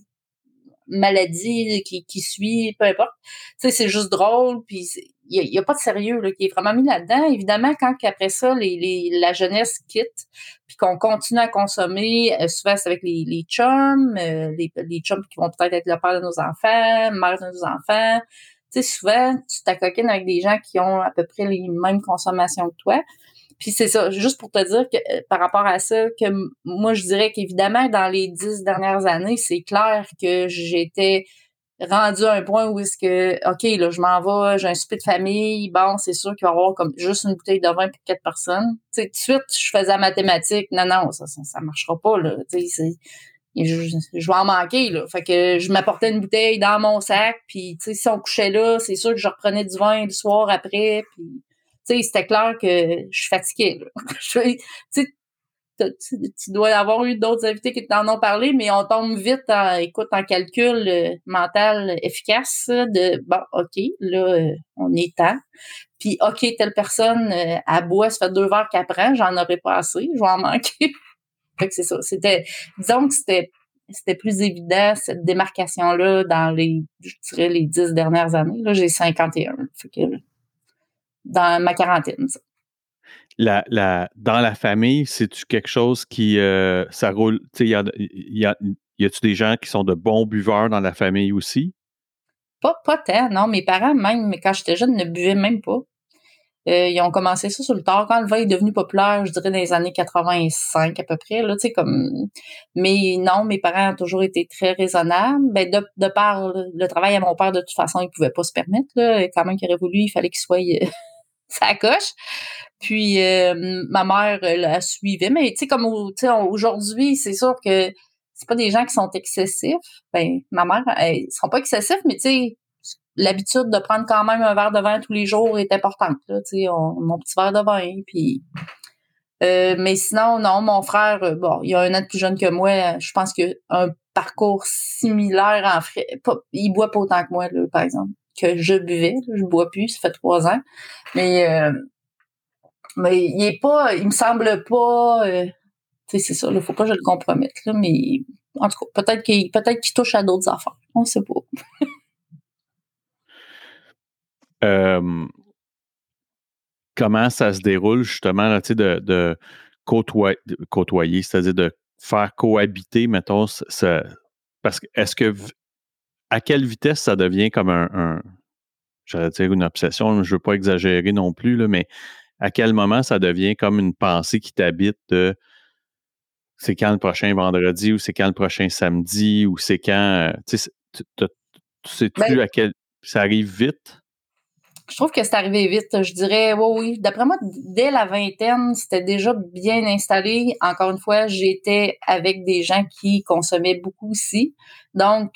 maladies qui, qui suit, peu importe. Tu sais, c'est juste drôle, puis il n'y a, pas de sérieux là, qui est vraiment mis là-dedans. Évidemment, quand après ça, les, les, la jeunesse quitte, puis qu'on continue à consommer, euh, souvent c'est avec les, les chums, euh, les, les chums qui vont peut-être être le père de nos enfants, mère de nos enfants, sais, souvent, tu t'accoquines avec des gens qui ont à peu près les mêmes consommations que toi. Puis c'est ça, juste pour te dire que euh, par rapport à ça, que moi, je dirais qu'évidemment, dans les dix dernières années, c'est clair que j'étais rendu à un point où est-ce que, OK, là, je m'en vais, j'ai un souper de famille, bon, c'est sûr qu'il va y avoir comme juste une bouteille de vin pour quatre personnes. Tu sais, tout de suite, je faisais la mathématique. Non, non, ça, ça, ça marchera pas, là. Tu sais, je, vais en manquer, là. Fait que je m'apportais une bouteille dans mon sac, puis, tu sais, si on couchait là, c'est sûr que je reprenais du vin le soir après, puis, tu sais, c'était clair que je suis fatiguée, tu tu, dois avoir eu d'autres invités qui t'en ont parlé, mais on tombe vite en, écoute, en calcul euh, mental efficace de, bon, OK, là, euh, on est temps. Puis, OK, telle personne, euh, à bois, ça fait deux heures qu'elle prend, j'en aurais pas assez, je vais en manquer. C'est ça. C'était, disons que c'était c'était plus évident, cette démarcation-là, dans les, je dirais, les dix dernières années. Là, j'ai 51. Fait que, dans ma quarantaine, ça. La, la, dans la famille, c'est-tu quelque chose qui, euh, ça roule, tu sais, y a, y a, y a-tu des gens qui sont de bons buveurs dans la famille aussi? Pas, pas tant, non. Mes parents, même, quand j'étais jeune, ne buvaient même pas. Euh, ils ont commencé ça sur le tard quand le vin est devenu populaire, je dirais dans les années 85 à peu près là, tu sais comme mais non, mes parents ont toujours été très raisonnables. Ben de, de par le, travail à mon père de toute façon, il pouvait pas se permettre là, quand même qu'il aurait voulu, il fallait qu'il soit ça coche. Puis euh, ma mère la suivait, mais tu sais comme aujourd'hui, c'est sûr que c'est pas des gens qui sont excessifs. Ben ma mère, ils sont pas excessifs, mais tu sais l'habitude de prendre quand même un verre de vin tous les jours est importante. Là, on, mon petit verre de vin, puis euh, mais sinon, non, mon frère, euh, bon, il a un an de plus jeune que moi. Je pense qu'il a un parcours similaire en frais. il boit pas autant que moi, là, par exemple, que je buvais. je bois plus, ça fait trois ans. Mais euh, mais il est pas, il me semble pas. c'est ça, il faut pas que je le compromette. Là, mais en tout cas, peut-être qu'il peut-être qu'il touche à d'autres affaires. On sait pas. comment ça se déroule justement là, de, de, côtoyer, c'est-à-dire de faire cohabiter, mettons, parce que est-ce que à quelle vitesse ça devient comme un, j'allais dire une obsession, je ne veux pas exagérer non plus, là, mais à quel moment ça devient comme une pensée qui t'habite de c'est quand le prochain vendredi ou c'est quand le prochain samedi ou c'est quand, tu sais, sais-tu ben à quel, ça arrive vite? Je trouve que c'est arrivé vite. Je dirais, oui, oui. D'après moi, dès la vingtaine, c'était déjà bien installé. Encore une fois, j'étais avec des gens qui consommaient beaucoup aussi. Donc,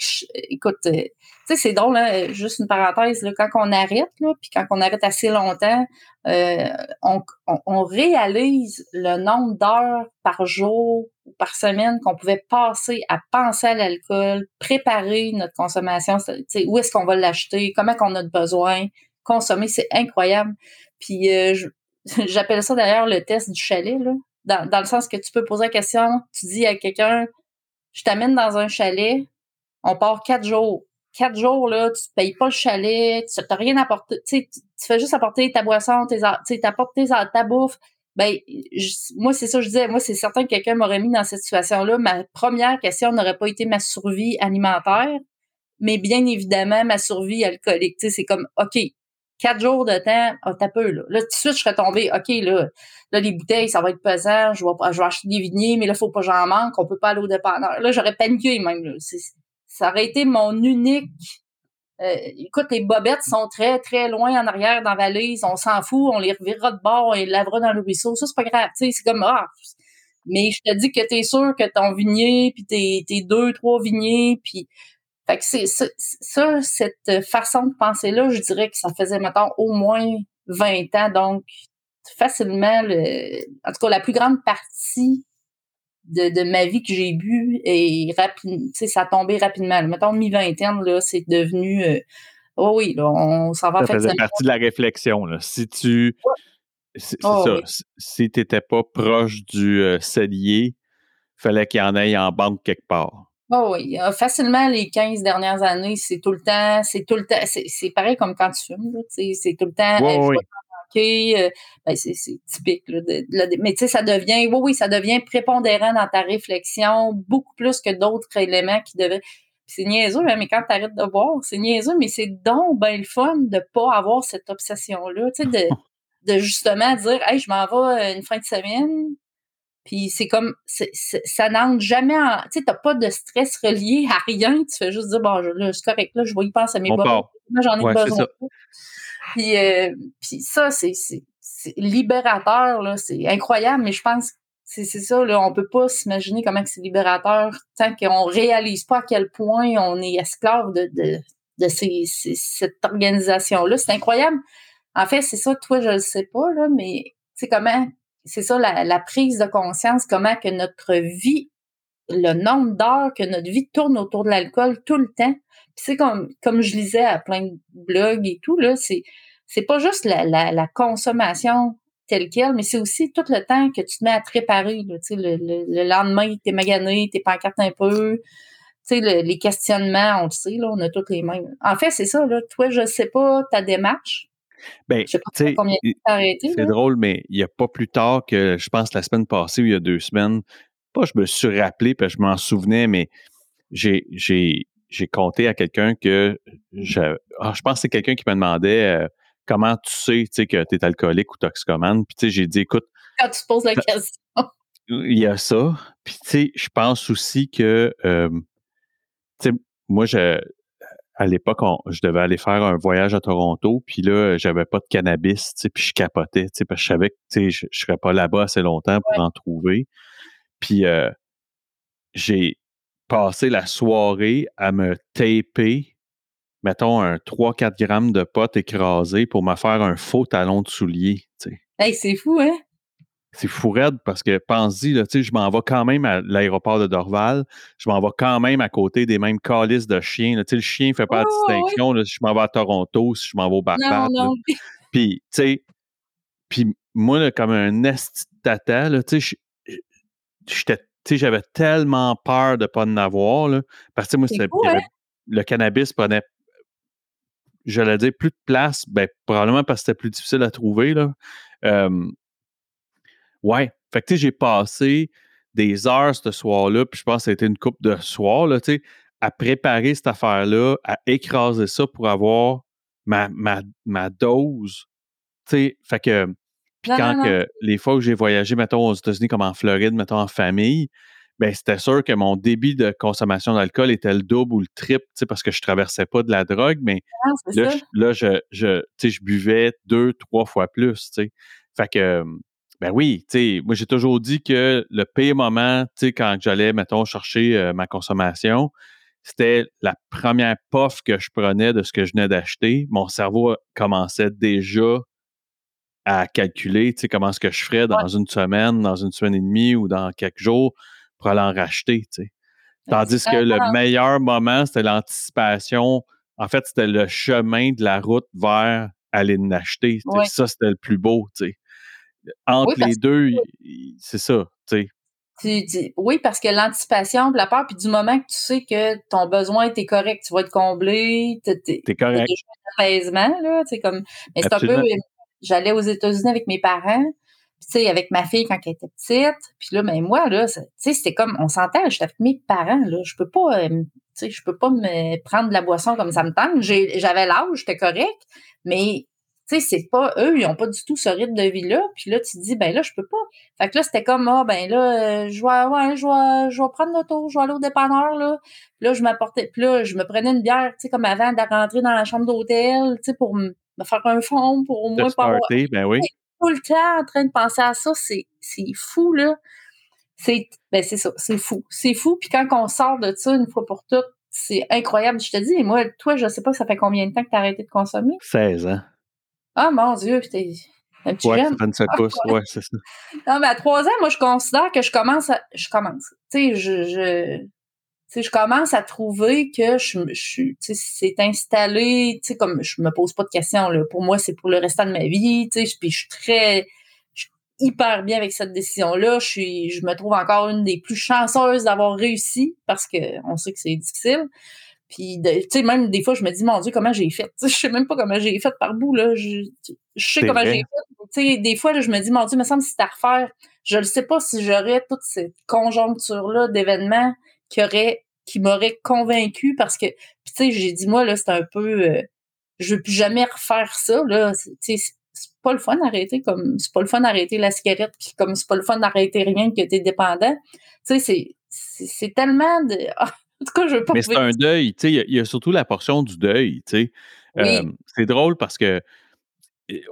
écoute, euh, tu sais, c'est drôle, hein, juste une parenthèse, quand on arrête, puis quand on arrête assez longtemps, euh, on, on, réalise le nombre d'heures par jour ou par semaine qu'on pouvait passer à penser à l'alcool, préparer notre consommation, où est-ce qu'on va l'acheter, comment qu'on a besoin, consommer, c'est incroyable. Puis euh, j'appelle ça d'ailleurs le test du chalet, là, dans, dans, le sens que tu peux poser la question, tu dis à quelqu'un, je t'amène dans un chalet, on part quatre jours. Quatre jours, là, tu payes pas le chalet, tu n'as rien apporté, tu, fais juste apporter ta boisson, tes, tu apportes ta bouffe. Ben, moi, c'est ça que je disais. Moi, c'est certain que quelqu'un m'aurait mis dans cette situation-là. Ma première question n'aurait pas été ma survie alimentaire, mais bien évidemment ma survie alcoolique. C'est comme, OK, quatre jours de temps, oh, t'as peu, là. Tout de suite, je serais tombée, OK, là, là, les bouteilles, ça va être pesant, je vais, je acheter des vignes, mais là, faut pas j'en manque, on peut pas aller au dépanneur. Là, j'aurais paniqué, même, là. Ça aurait été mon unique, euh, écoute, les bobettes sont très, très loin en arrière dans la valise, on s'en fout, on les revirera de bord, on les lavera dans le ruisseau, ça, c'est pas grave, tu sais, c'est comme, ah, mais je te dis que t'es sûr que ton vignier, puis tes, tes deux, trois vigniers, puis fait que c'est ça, cette façon de penser-là, je dirais que ça faisait, maintenant au moins 20 ans. Donc, facilement, le, en tout cas, la plus grande partie de, de ma vie que j'ai bu rapide, ça a tombé rapidement. Mettons, mi-vingtaine, là, c'est devenu, euh, oh oui, là, on s'en va Ça faisait partie de la réflexion, là. Si tu, c'est oh ça, si tu n'étais pas proche du euh, cellier, fallait qu'il y en ait en banque quelque part. Oh oui, facilement les 15 dernières années, c'est tout le temps, c'est tout le temps, c'est pareil comme quand tu fumes, c'est tout le temps, oui, euh, ben c'est typique. Là, mais tu sais, ça devient, oui, oui, ça devient prépondérant dans ta réflexion, beaucoup plus que d'autres éléments qui devaient. C'est niaiseux, hein, mais quand tu arrêtes de boire, c'est niaiseux, mais c'est donc ben le fun de pas avoir cette obsession-là, tu sais, de, de justement dire, hey, je m'en vais euh, une fin de semaine, puis c'est comme, ça n'entre jamais en. Tu sais, t'as pas de stress relié à rien. Tu fais juste dire, bon, là, c'est correct, là, je vais y penser à mes Moi, J'en ai besoin. Puis, euh, puis ça, c'est libérateur, là. C'est incroyable, mais je pense que c'est ça, là. On peut pas s'imaginer comment c'est libérateur tant qu'on réalise pas à quel point on est esclave de, de, de ces, cette organisation-là. C'est incroyable. En fait, c'est ça, toi, je le sais pas, là, mais tu sais, comment c'est ça, la, prise de conscience, comment que notre vie, le nombre d'heures que notre vie tourne autour de l'alcool tout le temps. c'est comme, comme je lisais à plein de blogs et tout, là, c'est, c'est pas juste la, la, consommation telle quelle, mais c'est aussi tout le temps que tu te mets à te réparer. Là, le, le, le lendemain, t'es magané, t'es pancarte un peu. Tu sais, les questionnements, on le sait, là, on a tous les mêmes. En fait, c'est ça, là. Toi, je sais pas ta démarche, ben, c'est drôle, mais il n'y a pas plus tard que, je pense, la semaine passée ou il y a deux semaines, pas je me suis rappelé, parce que je m'en souvenais, mais j'ai, j'ai, j'ai compté à quelqu'un que je, ah, je pense que c'est quelqu'un qui me demandait euh, comment tu sais, tu sais que tu es alcoolique ou toxicomane. Puis tu sais, j'ai dit, écoute. Quand tu poses la question. Il y a ça. Puis tu sais, je pense aussi que, euh, tu sais, moi, je, à l'époque, je devais aller faire un voyage à Toronto, puis là, j'avais pas de cannabis, tu sais, puis je capotais, tu sais, parce que je savais que, tu sais, je, je serais pas là-bas assez longtemps pour en trouver. Puis euh, j'ai passé la soirée à me taper, mettons, un 3-4 grammes de potes écrasés pour me faire un faux talon de soulier, tu sais. Hey, c'est fou, hein? C'est fou raide parce que pense-y, je m'en vais quand même à l'aéroport de Dorval, je m'en vais quand même à côté des mêmes calices de chiens. Là. Le chien ne fait pas de distinction si je m'en vais à Toronto, si je m'en vais au Barbade. Puis, tu sais, puis moi, comme un esti tata, j'avais tellement peur de ne pas en avoir. Là, parce que moi, hein? le cannabis prenait, je l'ai dire, plus de place, ben, probablement parce que c'était plus difficile à trouver. Là. Ouais. Fait que, tu sais, j'ai passé des heures ce soir-là, puis je pense que ça a été une coupe de soir, là, tu sais, à préparer cette affaire-là, à écraser ça pour avoir ma, ma, ma dose. Tu sais, fait que, puis quand Que, les fois où j'ai voyagé, mettons, aux États-Unis, comme en Floride, mettons, en famille, ben c'était sûr que mon débit de consommation d'alcool était le double ou le triple, tu sais, parce que je traversais pas de la drogue, mais ah, là, je, là, je, je, je buvais deux, trois fois plus, tu sais. Fait que, ben oui, tu sais, moi j'ai toujours dit que le pire moment, tu sais, quand j'allais, mettons, chercher euh, ma consommation, c'était la première puff que je prenais de ce que je venais d'acheter. Mon cerveau commençait déjà à calculer, tu sais, comment est-ce que je ferais dans une semaine, dans une semaine et demie ou dans quelques jours pour aller en racheter, tu sais. Tandis que le meilleur moment, c'était l'anticipation. En fait, c'était le chemin de la route vers aller l'acheter. Ça, c'était le plus beau, tu sais entre les deux, c'est ça, tu sais. oui, parce que l'anticipation, la peur, puis du moment que tu sais que ton besoin est correct, tu vas être comblé, t'es correct. apaisement, là, tu comme, mais c'est un peu, j'allais aux États-Unis avec mes parents, puis tu sais, avec ma fille quand elle était petite, puis là, mais ben, moi, là, tu sais, c'était comme, on s'entend, j'étais avec mes parents, là, je peux pas, euh, tu sais, je peux pas me prendre de la boisson comme ça me tente, j'avais l'âge, j'étais correct, mais tu sais, c'est pas, eux, ils ont pas du tout ce rythme de vie-là. Puis là, tu te dis, ben là, je peux pas. Fait que là, c'était comme, ah, ben là, euh, je vais, ouais, je vais, je vais prendre l'auto, je vais aller au dépanneur, là. Puis là, je m'apportais, puis là, je me prenais une bière, tu sais, comme avant de rentrer dans la chambre d'hôtel, tu sais, pour me faire un fond, pour au moins pas avoir... ben oui. Tout le temps en train de penser à ça, c'est, fou, là. C'est, ben c'est ça, c'est fou. C'est fou. Puis quand on sort de ça une fois pour toutes, c'est incroyable. Je te dis, moi, toi, je sais pas, ça fait combien de temps que tu as arrêté de consommer? 16 ans. Ah, mon Dieu, t'es un petit ouais, jeune. Ça ouais, ouais c'est ça. Non, mais à trois ans, moi, je considère que je commence à. Je commence. Tu sais, je. je je commence à trouver que je, je c'est installé, tu sais, comme je me pose pas de questions, là. Pour moi, c'est pour le restant de ma vie, tu sais, puis je suis très, je suis hyper bien avec cette décision-là. Je suis, je me trouve encore une des plus chanceuses d'avoir réussi parce que on sait que c'est difficile. Puis, tu sais, même des fois, je me dis, mon Dieu, comment j'ai fait? je sais même pas comment j'ai fait par bout, là. Je, sais comment j'ai fait. Tu sais, des fois, je me dis, mon Dieu, me semble que c'est à refaire. Je ne sais pas si j'aurais toute cette conjoncture-là d'événements qui aurait, qui m'aurait convaincu parce que, tu sais, j'ai dit, moi, là, c'est un peu, euh, je veux plus jamais refaire ça, là. Tu sais, c'est pas le fun d'arrêter comme, c'est pas le fun d'arrêter la cigarette, comme c'est pas le fun d'arrêter rien que t'es dépendant. Tu sais, c'est, c'est tellement de, ah, en tout cas, je veux pas. Mais c'est un deuil, tu sais. Il y, a surtout la portion du deuil, tu sais. Euh, c'est drôle parce que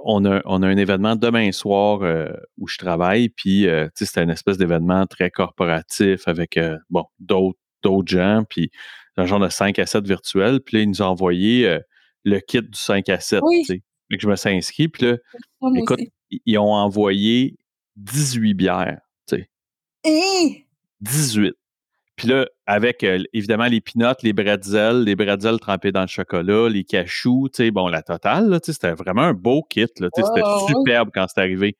on a, on a un événement demain soir euh, où je travaille, puis euh, sais, c'était une espèce d'événement très corporatif avec bon, d'autres, d'autres gens, puis un genre de 5 à 7 virtuel. Puis là, ils nous ont envoyé le kit du 5 à 7. Oui. sais. que je me suis inscrit. Puis là, écoute, ils ont envoyé 18 bières, tu sais. Hé! 18. Puis là, avec euh, évidemment les pinottes, les bretzels, les bretzels trempés dans le chocolat, les cachous, tu sais, bon, la totale, là, tu sais, c'était vraiment un beau kit, là, tu sais, c'était Oh, oui. superbe quand c'est arrivé.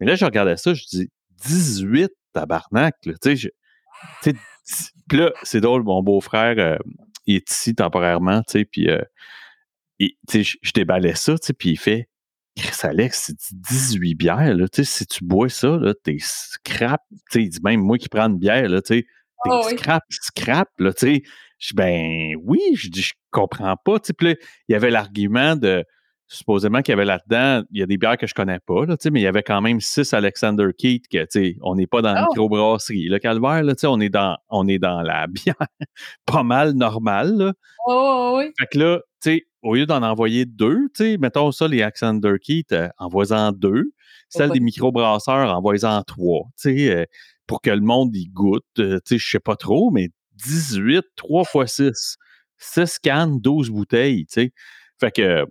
Mais là, je regardais ça, je dis 18 tabarnak, tu sais, je- puis là, c'est drôle, mon beau-frère, euh, il est ici temporairement, tu sais, puis euh, il- tu sais, je, je déballais ça, tu sais, puis il fait Chris Alex, c'est 18 bières, là, tu sais, si tu bois ça, là, t'es scrap, tu sais, il dit même moi qui prends une bière, là, tu sais, t'es Ah oui. scrap, scrap, là, tu sais. Je ben oui, je dis, je comprends pas, tu sais, il y avait l'argument de, supposément qu'il y avait là-dedans, il y a des bières que je connais pas, là, tu sais, mais il y avait quand même six Alexander Keith que, tu sais, on n'est pas dans la Oh. microbrasserie, le calvaire, là, tu sais, on est dans, on est dans la bière pas mal normale, là. Oh, oui. Fait que là, tu sais, au lieu d'en envoyer deux, tu sais, mettons ça, les Alexander Keith, euh, envoie-en deux. Celle des microbrasseurs, envoie-en trois, tu sais, euh, pour que le monde y goûte. euh, tu sais, je sais pas trop, mais 18, 3 fois 6. 6 cannes, 12 bouteilles, tu sais. Fait que,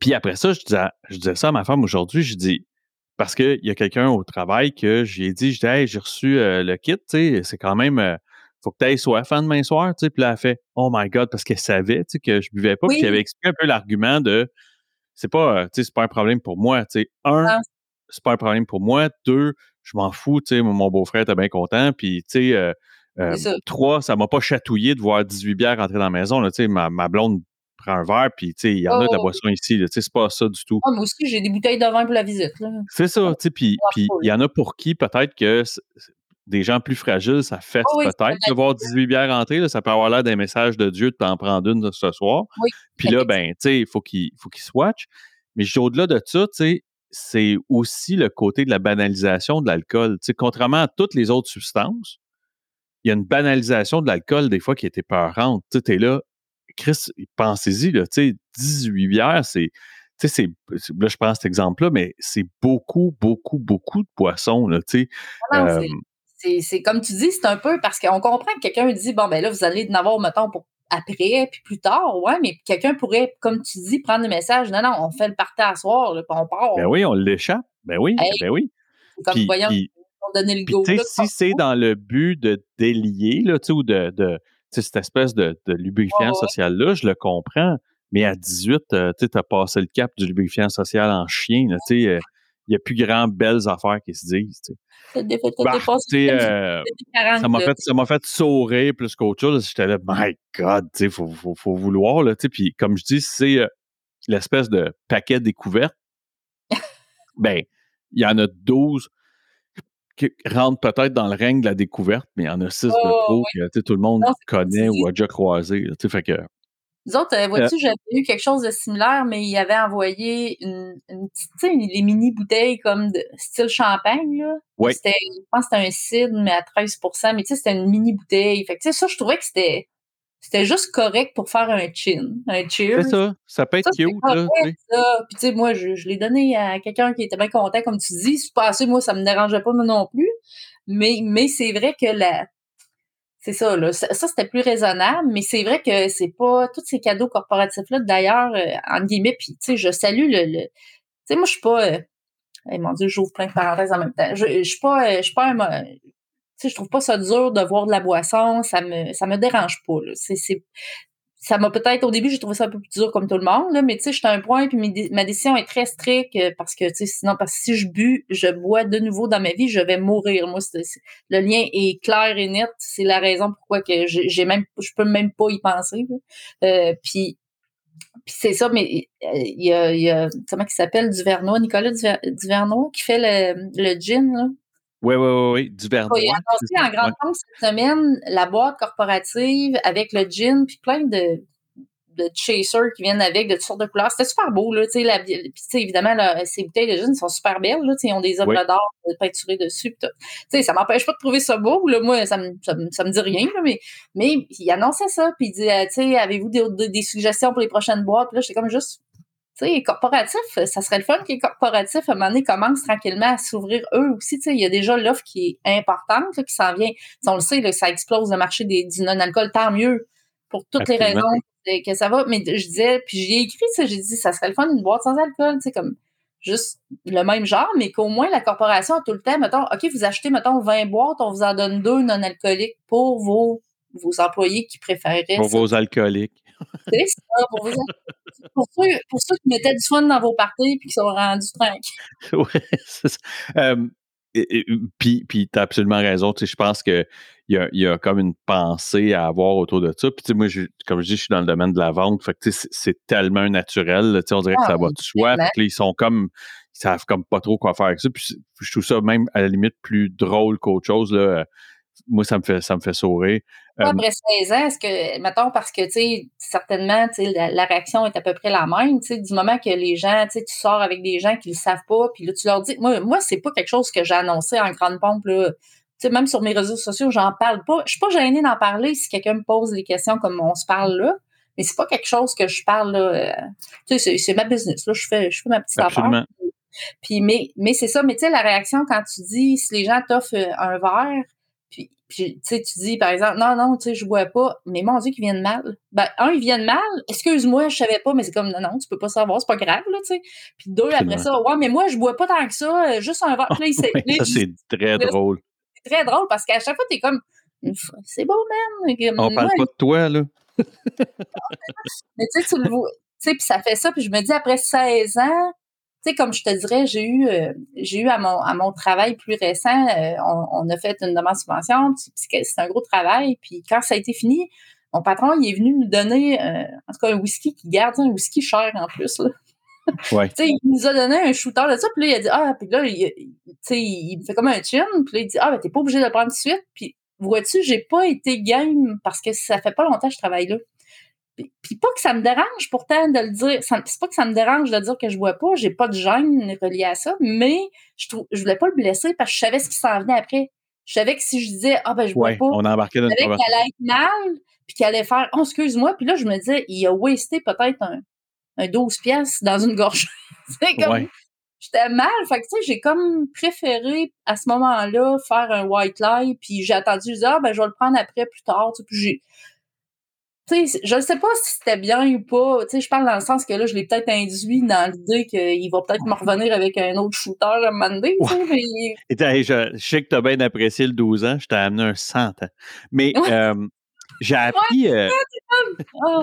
puis après ça, je disais, je disais ça à ma femme aujourd'hui, je dis, parce qu'il y a quelqu'un au travail que j'ai dit, je dis, hey, j'ai reçu euh, le kit, tu sais, c'est quand même, euh, faut que tu ailles soif hein, demain soir, tu sais. Puis là, elle fait, oh my God, parce qu'elle savait, tu sais, que je buvais pas, puis qu'elle avait expliqué un peu l'argument de, c'est pas, tu sais, c'est pas un problème pour moi, tu sais. Un, Ah. c'est pas un problème pour moi. Deux, je m'en fous, tu sais, mon beau-frère était bien content, puis tu sais, euh, euh, ça. trois, ça m'a pas chatouillé de voir 18 bières rentrer dans la maison, là, tu sais, ma, ma blonde prend un verre, puis tu sais, il y en a de la Oh. boisson ici, tu sais, c'est pas ça du tout. Ah, moi aussi, j'ai des bouteilles de vin pour la visite. C'est ça, tu sais, puis Ah, il y en a pour qui peut-être que des gens plus fragiles, ça fait Ah oui, c'est peut-être de voir 18 bières rentrer, là, ça peut avoir l'air d'un message de Dieu de t'en prendre une ce soir. Oui, Puis là, ben, tu sais, il faut qu'il faut swatch. Mais au-delà de ça, tu sais, c'est aussi le côté de la banalisation de l'alcool. Tu sais, contrairement à toutes les autres substances, il y a une banalisation de l'alcool des fois qui est épeurante. Tu sais, t'es là, Chris, pensez-y, tu sais, 18 bières, c'est. Tu sais, c'est. Là, je prends cet exemple-là, mais c'est beaucoup, beaucoup, beaucoup de poissons, là, tu sais. Ah non, Euh, c'est comme tu dis, c'est un peu parce qu'on comprend que quelqu'un dit bon ben là vous allez en avoir mettons pour après puis plus tard ouais mais quelqu'un pourrait comme tu dis prendre le message non non on fait le party à soir là, puis on part Ben oui, on l'échappe. Ben oui, Hey, ben oui. Comme Puis- voyons puis- on donner le Puis, go tu sais, là, si c'est dans le but de délier, là, tu sais, ou de, de tu sais, cette espèce de, de lubrifiant Ouais, social-là, je le comprends. Mais à 18, euh, tu t'as passé le cap du lubrifiant social en chien, là, tu sais, euh, il y a plus grand belles affaires qui se disent, Bah, euh, 40, ça m'a fait, ça m'a fait sourire plus qu'autre chose. J'étais là, my God, sais, faut, faut, faut vouloir, là. Puis, comme je dis, c'est euh, l'espèce de paquet découverte. ben, il y en a 12 qui rentrent peut-être dans le règne de la découverte, mais il y en a 6 de Oh, trop que, tout le monde Non, connaît ou a déjà croisé, fait que, Nous autres, euh, vois-tu, j'avais eu quelque chose de similaire, mais il avait envoyé une, une petite, tu sais, les mini bouteilles comme de style champagne, là. Oui. C'était, je pense que c'était un cidre, mais à 13% mais tu sais, c'était une mini bouteille. Fait que, tu sais, ça, je trouvais que c'était, c'était juste correct pour faire un chin, un cheers. c'est ça, ça peut être Ça, cute, là, ça. Puis, tu sais, moi, je, je l'ai donné à quelqu'un qui était bien content, comme tu dis. C'est pas assez, moi, ça me dérangeait pas, moi non plus. Mais, mais c'est vrai que la, c'est ça, là. Ça, c'était plus raisonnable, mais c'est vrai que c'est pas tous ces cadeaux corporatifs-là, d'ailleurs, euh, entre guillemets, puis, tu sais, je salue le, le- tu sais, moi, je suis pas, euh, mon Dieu, j'ouvre plein de parenthèses en même temps. Je, suis pas, euh, je suis pas un, tu sais, je trouve pas ça dur de voir de la boisson, ça me, ça me dérange pas, là. C'est, ça m'a peut-être, au début, j'ai trouvé ça un peu plus dur comme tout le monde, là, mais tu sais, j'étais à un point, puis ma décision est très stricte, euh, parce que, tu sais, sinon, parce que si je bu, je bois de nouveau dans ma vie, je vais mourir. Moi, le lien est clair et net. C'est la raison pourquoi que j'ai même, je peux même pas y penser. Euh, puis, c'est ça, mais euh, il y a, il y a, comment il s'appelle, Duvernois, Nicolas Duver- Duvernois, qui fait le, le gin, là. Oui, oui, oui, oui, du verre Il a annoncé en grande pompe cette semaine la boîte corporative avec le gin puis plein de, de chasers qui viennent avec de toutes sortes de couleurs. C'était super beau, là, tu sais, évidemment, là, ces bouteilles de gin sont super belles, là, tu sais, ils ont des œuvres Oui. d'art euh, peinturées dessus. Tu sais, ça m'empêche pas de trouver ça beau, là, moi, ça me, ça me, ça me dit rien, là, mais, mais il annonçait ça, puis il dit, euh, tu sais, avez-vous des, des, des suggestions pour les prochaines boîtes? Puis là, j'étais comme juste, tu sais, corporatif, ça serait le fun que les corporatifs, à un moment donné, commencent tranquillement à s'ouvrir eux aussi. Tu sais, il y a déjà l'offre qui est importante, là, qui s'en vient. On le sait, là, ça explose le marché des, du non-alcool, tant mieux, pour toutes les raisons que, ça va. Mais je disais, puis j'ai écrit ça, j'ai dit, ça serait le fun une boîte sans alcool, tu sais, comme juste le même genre, mais qu'au moins la corporation a tout le temps, mettons, OK, vous achetez, mettons, 20 boîtes, on vous en donne deux non-alcooliques pour vos, vos employés qui préféreraient. Pour vos alcooliques. C'est ça, pour, ceux, pour ceux qui mettaient du fun dans vos parties et qui sont rendus tranquilles. oui, c'est ça. Euh, puis, puis tu as absolument raison. Tu sais, je pense qu'il y a, y a comme une pensée à avoir autour de ça. Puis, tu sais, moi, je, comme je dis, je suis dans le domaine de la vente. Fait que, tu sais, c'est tellement naturel. tu sais, on dirait que ça Ah va oui, de soi. Puis, ils sont comme, ils savent comme pas trop quoi faire avec ça. Puis, je trouve ça même à la limite plus drôle qu'autre chose. Là. Moi, ça me fait, ça me fait sourire. Euh, Après 16 ans, est-ce que, mettons, parce que, tu sais, certainement, tu sais, la, la réaction est à peu près la même, tu sais, du moment que les gens, tu sais, tu sors avec des gens qui le savent pas, puis là, tu leur dis, moi, moi c'est pas quelque chose que j'ai annoncé en grande pompe, là. Tu sais, même sur mes réseaux sociaux, j'en parle pas. Je suis pas gênée d'en parler si quelqu'un me pose des questions comme on se parle là, mais c'est pas quelque chose que je parle, là. euh, tu sais, c'est- c'est ma business, là. Je fais, je fais ma petite Absolument. affaire. Puis, mais, mais c'est ça, mais tu sais, la réaction quand tu dis, si les gens t'offrent un verre, puis, tu sais, tu dis, par exemple, non, non, tu sais, je bois pas, mais mon Dieu, qu'ils viennent mal. Ben, un, ils viennent mal, excuse-moi, je savais pas, mais c'est comme, non, non, tu peux pas savoir, c'est pas grave, là, tu sais. Puis deux, après ça, ouais, mais moi, je bois pas tant que ça, euh, juste un verre. Là, là, ça, c'est très drôle. c'est très drôle parce qu'à chaque fois, t'es comme, c'est beau, man. On parle pas de toi, là. mais tu sais, tu le vois. Tu sais, puis ça fait ça, puis je me dis, après 16 ans, tu sais, comme je te dirais, j'ai eu, euh, j'ai eu à mon, à mon travail plus récent, euh, on, on a fait une demande de subvention, c'est un gros travail, puis quand ça a été fini, mon patron, il est venu nous donner, euh, en tout cas, un whisky qui garde, un whisky cher en plus, là. Ouais. Il nous a donné un shooter de ça, puis là, il a dit, ah, puis là, il, il me fait comme un chin, puis là, il dit, ah, ben, t'es pas obligé de le prendre tout de suite, puis vois-tu, j'ai pas été game parce que ça fait pas longtemps que je travaille là. Puis, pas que ça me dérange pourtant de le dire, c'est pas que ça me dérange de dire que je bois pas, j'ai pas de gêne relié à ça, mais je, trou- je voulais pas le blesser parce que je savais ce qui s'en venait après. Je savais que si je disais, ah, ben, je Ouais, pas, on a embarqué dans je savais qu'elle allait être mal, puis qu'elle allait faire Oh, excuse-moi. Puis là, je me disais, il a wasté peut-être un, un 12 pièces dans une gorge. c'est comme Ouais. j'étais mal. Fait que tu sais, j'ai comme préféré à ce moment-là faire un white lie, puis j'ai attendu, je disais, ah ben je vais le prendre après plus tard. Tu sais, puis j'ai. Tu sais, je ne sais pas si c'était bien ou pas. Tu sais, je parle dans le sens que là, je l'ai peut-être induit dans l'idée qu'il va peut-être me revenir avec un autre shooter à un moment donné, tu sais, mais Et je, je sais que tu as bien apprécié le 12 ans, je t'ai amené un 100 ans. Mais Ouais. euh, j'ai appris. euh, Ah.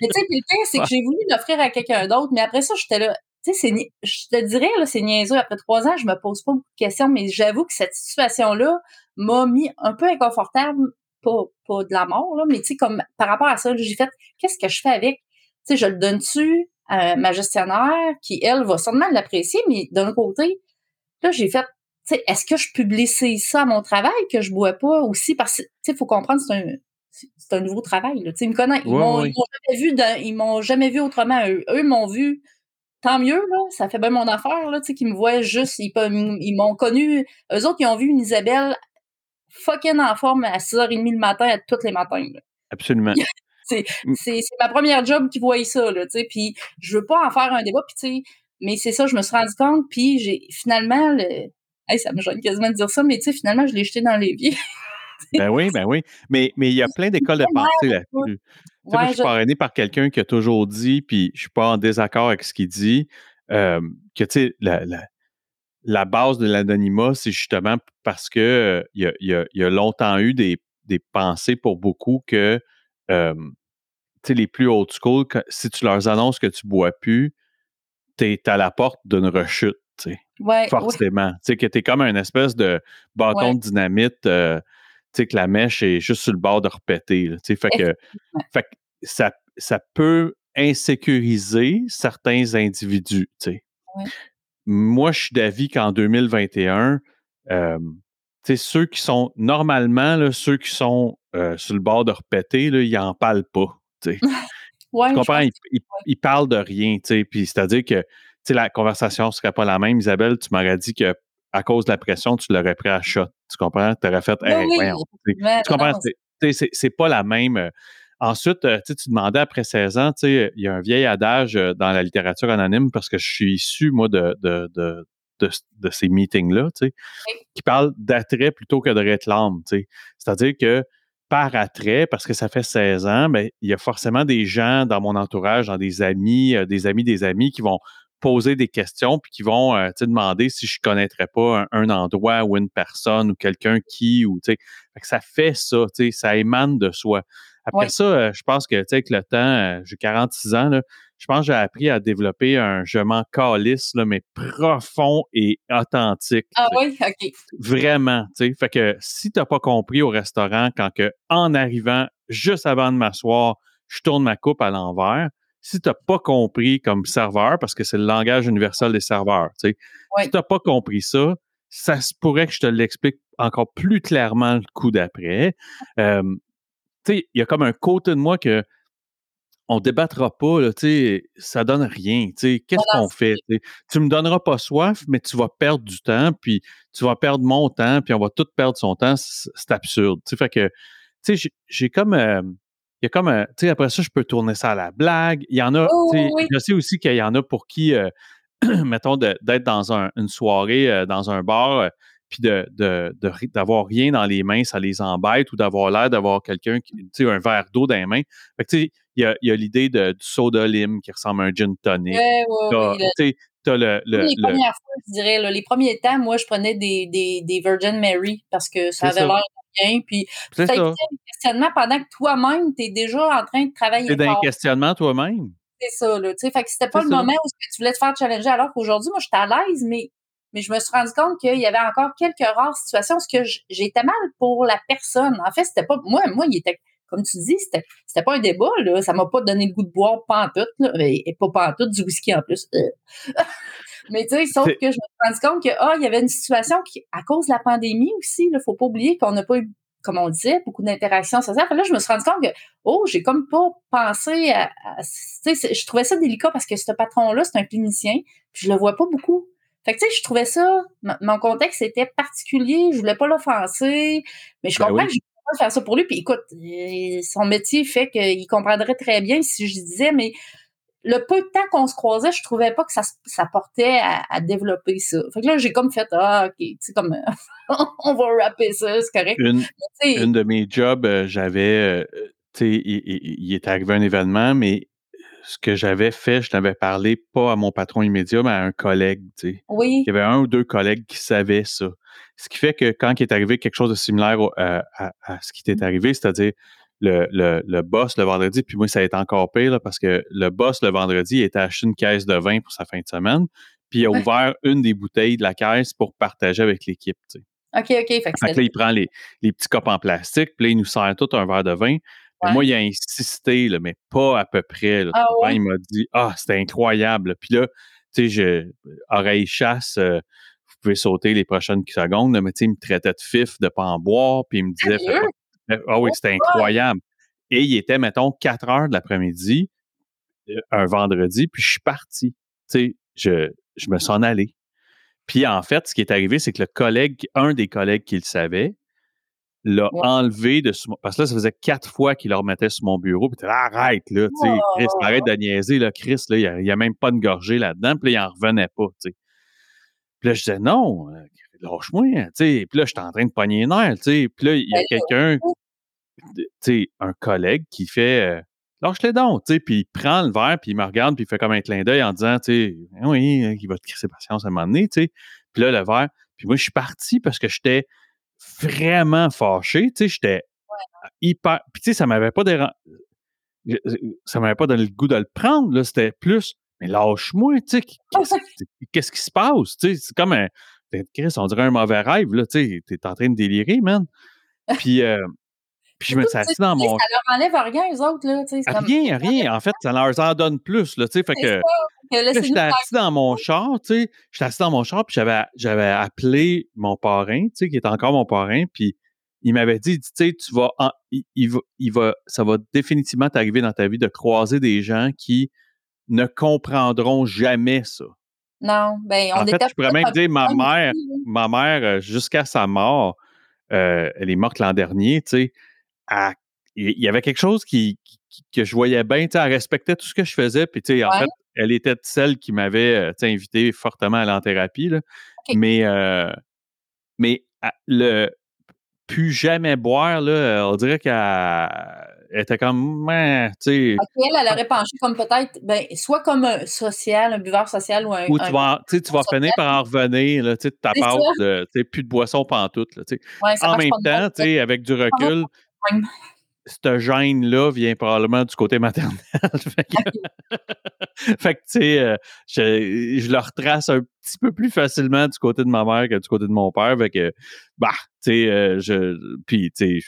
Mais tu sais, le pire, c'est que Ouais. j'ai voulu l'offrir à quelqu'un d'autre, mais après ça, j'étais là. Tu sais, je te dirais, là, c'est niaiseux. Après trois ans, je me pose pas beaucoup de questions, mais j'avoue que cette situation-là m'a mis un peu inconfortable, pas, pas de la mort, là, mais tu sais, comme par rapport à ça, j'ai fait, qu'est-ce que je fais avec? Tu sais, je le donne-tu à ma gestionnaire, qui, elle, va sûrement l'apprécier, mais d'un côté, là, j'ai fait, tu sais, est-ce que je publie ça à mon travail, que je bois pas aussi? Parce que, tu sais, il faut comprendre, c'est un, c'est un nouveau travail. Là. Tu sais, Ils me connaissent. Ils Ouais, m'ont ouais. jamais vu dans- ils m'ont jamais vu autrement. Eux, eux m'ont vu. Tant mieux, là. Ça fait bien mon affaire, là. Tu sais, qu'ils me voient juste. Ils, ils m'ont connu. Eux autres, ils ont vu une Isabelle fucking en forme à 6h30 le matin, à tous les matins. là. absolument. C'est Mm. c'est ma première job qui voyait ça, là, tu sais. Puis je veux pas en faire un débat, puis tu sais, mais c'est ça, je me suis rendu compte, puis j'ai finalement le. Hey, ça me gêne quasiment de dire ça, mais tu sais, finalement, je l'ai jeté dans l'évier. Ben oui, ben oui. Mais mais il y a plein d'écoles de pensée là-dessus. Ouais, je suis parrainé par quelqu'un qui a toujours dit, puis je suis pas en désaccord avec ce qu'il dit, euh, que tu sais, la, la, la base de l'anonymat, c'est justement parce que euh, il y, a, il y a- il y a longtemps eu des, des pensées pour beaucoup que euh, tu les plus old school, si tu leur annonces que tu bois plus, t'es à la porte d'une rechute, tu ouais, forcément. Tu t'es comme un espèce de bâton Ouais. de dynamite, euh, tu sais, que la mèche est juste sur le bord de repéter. là. Tu sais, fait que, fait que ça, ça peut insécuriser certains individus. tu. Ouais. Moi, je suis d'avis qu'en 2021, euh, ceux qui sont normalement, là, ceux qui sont euh, sur le bord de repéter, là, ils n'en parlent pas. tu ouais, comprends? pense- Il, il- il parle de rien. Puis c'est-à-dire que, la conversation ne serait pas la même. Isabelle, tu m'aurais dit que à cause de la pression, tu l'aurais pris à shot. Tu comprends? Tu aurais fait, hey, oui, tu comprends? C'est- pas la même. Ensuite, euh, tu demandais après 16 ans, tu sais, il y a un vieil adage euh, dans la littérature anonyme parce que je suis issu, moi, de, de, de, de, de ces meetings-là, tu sais, Oui. qui parle d'attrait plutôt que de réclame, tu sais. C'est-à-dire que par attrait, parce que ça fait 16 ans, ben, il y a forcément des gens dans mon entourage, dans des amis, euh, des amis, des amis qui vont poser des questions puis qui vont euh, demander si je connaîtrais pas un, endroit ou une personne ou quelqu'un qui ou tu sais. Ça fait ça tu sais ça émane de soi. Après ça euh, je pense que tu sais avec le temps euh, j'ai 46 ans là, je pense que j'ai appris à développer un je m'en calisse là, mais profond et authentique ah oui ok. Vraiment tu sais. Fait que si t'as pas compris au restaurant quand que en arrivant juste avant de m'asseoir je tourne ma coupe à l'envers si tu n'as pas compris comme serveur, parce que c'est le langage universel des serveurs, tu sais, si tu n'as pas compris ça, ça se pourrait que je te l'explique encore plus clairement le coup d'après. Euh, tu sais, il y a comme un côté de moi que on débattra pas, là, tu sais, ça donne rien. Tu sais, qu'est-ce qu'on fait? Tu, tu me donneras pas soif, mais tu vas perdre du temps, puis tu vas perdre mon temps, puis on va tout perdre son temps. C'est absurde. Fait que, tu sais, j'ai comme, euh, y a comme un, tu sais, après ça, je peux tourner ça à la blague. Il y en a, je sais aussi qu'il y en a pour qui, euh, mettons, d'être dans une soirée, euh, dans un bar, euh, puis de, d'avoir rien dans les mains, ça les embête, ou d'avoir l'air d'avoir quelqu'un, tu sais, un verre d'eau dans les mains. Fait que, tu sais, il y a, y a l'idée du soda lime qui ressemble à un gin tonic. Ouais, tu sais, le, le, les premières fois, je dirais, les premiers temps, moi, je prenais des, des, des Virgin Mary parce que ça avait l'air bien. Puis, questionnement pendant que toi-même, tu es déjà en train de travailler. C'est d'un questionnement toi-même. C'est ça, là. Tu sais, fait que c'était pas le moment où tu voulais te faire challenger, alors qu'aujourd'hui, moi, j'étais à l'aise, mais, mais je me suis rendu compte qu'il y avait encore quelques rares situations où j'étais mal pour la personne. En fait, c'était pas. Moi, moi, il était comme tu dis, c'était, c'était pas un débat, là. Ça m'a pas donné le goût de boire pantoute, là. Et pas pantoute, du whisky en plus. Mais tu sais, sauf que je me suis rendu compte que, ah, il y avait une situation qui, à cause de la pandémie aussi, il faut pas oublier qu'on n'a pas eu, comme on disait, beaucoup d'interactions sociales. Là, je me suis rendu compte que, oh, j'ai comme pas pensé à, tu sais, je trouvais ça délicat parce que ce patron-là, c'est un clinicien, puis je le vois pas beaucoup. Fait que, tu sais, je trouvais ça, mon contexte était particulier, je voulais pas l'offenser, mais je ben comprends que je pas faire ça pour lui. Puis écoute, son métier fait qu'il comprendrait très bien si je disais, mais le peu de temps qu'on se croisait, je trouvais pas que ça, ça portait à, développer ça. Fait que là, j'ai comme fait, ah, OK, tu sais, comme, on va rapper ça, c'est correct. Une, de mes jobs, euh, j'avais, euh, tu sais, il, est arrivé un événement, mais ce que j'avais fait, je n'avais parlé pas à mon patron immédiat, mais à un collègue, tu sais. Oui. Il y avait un ou deux collègues qui savaient ça. Ce qui fait que quand il est arrivé quelque chose de similaire à, ce qui t'est arrivé, c'est-à-dire le, le, boss le vendredi, puis moi, ça a été encore pire parce que le boss le vendredi il était acheté une caisse de vin pour sa fin de semaine, puis il a ouvert une des bouteilles de la caisse pour partager avec l'équipe. Tu sais. OK, OK. Fait, que là, il prend les, les, petits copes en plastique, puis là, il nous sert tout un verre de vin. Moi, il a insisté, là, mais pas à peu près. Ah il m'a dit Ah, c'était incroyable. Puis là, tu sais, je, oreille chasse, euh, vous pouvez sauter les prochaines secondes, mais tu sais, il me traitait de fif de pas en boire, puis il me disait Ah oui, c'était incroyable. Et il était, mettons, 4 heures de l'après-midi, euh, un vendredi, puis je suis parti. Tu sais, je, je me suis en allé. Puis en fait, ce qui est arrivé, c'est que le collègue, un des collègues qui le savait, l'a enlevé de parce que là, ça faisait quatre fois qu'il le remettait sur mon bureau. Puis arrête, là, tu sais, Chris, arrête de niaiser, là, Chris, là, il n'y a, même pas de gorgée là-dedans. Puis là, il n'en revenait pas, tu sais. Puis là, je disais, non, lâche-moi, tu sais. Puis là, j'étais en train de pogner les nerfs, tu sais. Puis là, il y a ben quelqu'un, tu sais, un collègue qui fait, euh, lâche-les donc, tu sais. Puis il prend le verre, puis il me regarde, puis il fait comme un clin d'œil en disant, tu sais, ah oui, hein, il va te crisser patience à un moment donné, tu sais. Puis là, le verre, puis moi, je suis parti parce que j'étais vraiment fâché. Tu sais, j'étais hyper. Puis tu sais, ça m'avait pas dérangé. Ça m'avait pas donné le goût de le prendre. Là, c'était plus. Mais lâche-moi, tu sais, qu'est-ce qui se passe? Tu sais, c'est comme un. Chris, on dirait un mauvais rêve, là, tu sais, t'es en train de délirer, man. Puis, euh, puis je me suis assis dans mon. Ça leur enlève rien, eux autres, là. Rien, rien. En fait, ça leur en donne plus, là, tu sais. Fait que. J'étais assis dans mon char, tu sais. J'étais assis dans mon char, puis j'avais, j'avais appelé mon parrain, tu sais, qui est encore mon parrain, puis il m'avait dit, tu sais, tu vas, il, va, il va, ça va définitivement t'arriver dans ta vie de croiser des gens qui ne comprendront jamais ça. Non, ben on En fait, je pourrais même dire, ma mère, ma mère, jusqu'à sa mort, euh, elle est morte l'an dernier, tu sais, il y avait quelque chose qui, que je voyais bien, tu sais, elle respectait tout ce que je faisais, puis tu sais, en fait, elle était celle qui m'avait invité fortement à aller en thérapie. Là. Mais, euh, mais le plus jamais boire, là, on dirait qu'elle elle était comme, tu sais. elle, elle aurait penché comme peut-être, ben, soit comme un social, un buveur social ou un. Ou tu vas, tu vas finir par en revenir, là, tu sais, ta part de, tu sais, plus de boisson pantoute, là, tu sais. en même temps, tu sais, avec du recul, cette gêne-là vient probablement du côté maternel. fait que, tu sais, euh, je, je, le retrace un petit peu plus facilement du côté de ma mère que du côté de mon père. Fait que, bah, tu sais, euh, je. Puis, tu sais,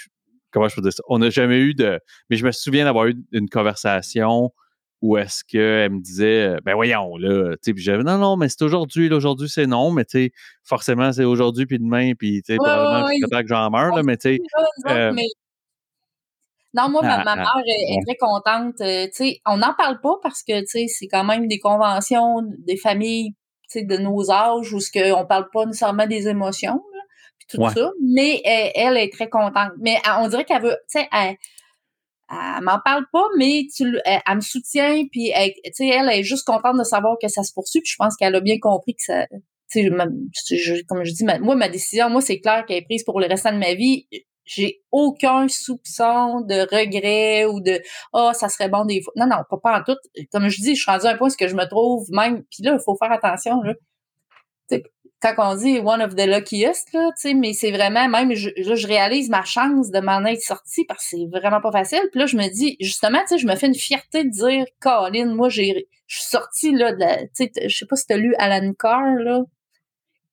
comment je peux dire ça? On n'a jamais eu de. Mais je me souviens d'avoir eu une conversation où est-ce qu'elle me disait, euh, ben voyons, là, tu sais, puis j'avais, non, non, mais c'est aujourd'hui, aujourd'hui, c'est non, mais tu sais, forcément, c'est aujourd'hui, puis demain, puis tu sais, probablement, que j'en meurs, là, mais tu sais. Non, moi, ma, ah, ah, mère est, très contente. Euh, tu sais, on n'en parle pas parce que, tu sais, c'est quand même des conventions des familles, tu sais, de nos âges où ce que on parle pas nécessairement des émotions, tout ça. Mais elle, est très contente. Mais on dirait qu'elle veut, tu sais, elle, elle m'en parle pas, mais tu, elle, me soutient, puis elle, elle est juste contente de savoir que ça se poursuit. Puis je pense qu'elle a bien compris que ça, je, comme je dis, moi, ma décision, moi, c'est clair qu'elle est prise pour le restant de ma vie j'ai aucun soupçon de regret ou de ah oh, ça serait bon des fois. Non non, pas, pas en tout. Comme je dis, je suis rendu à un point où que je me trouve même puis là il faut faire attention là. Quand on dit one of the luckiest là, mais c'est vraiment même je, je réalise ma chance de m'en être sortie parce que c'est vraiment pas facile. Puis là je me dis justement je me fais une fierté de dire Colin, moi j'ai je suis sortie là de la tu sais je sais pas si tu as lu Alan Carr là.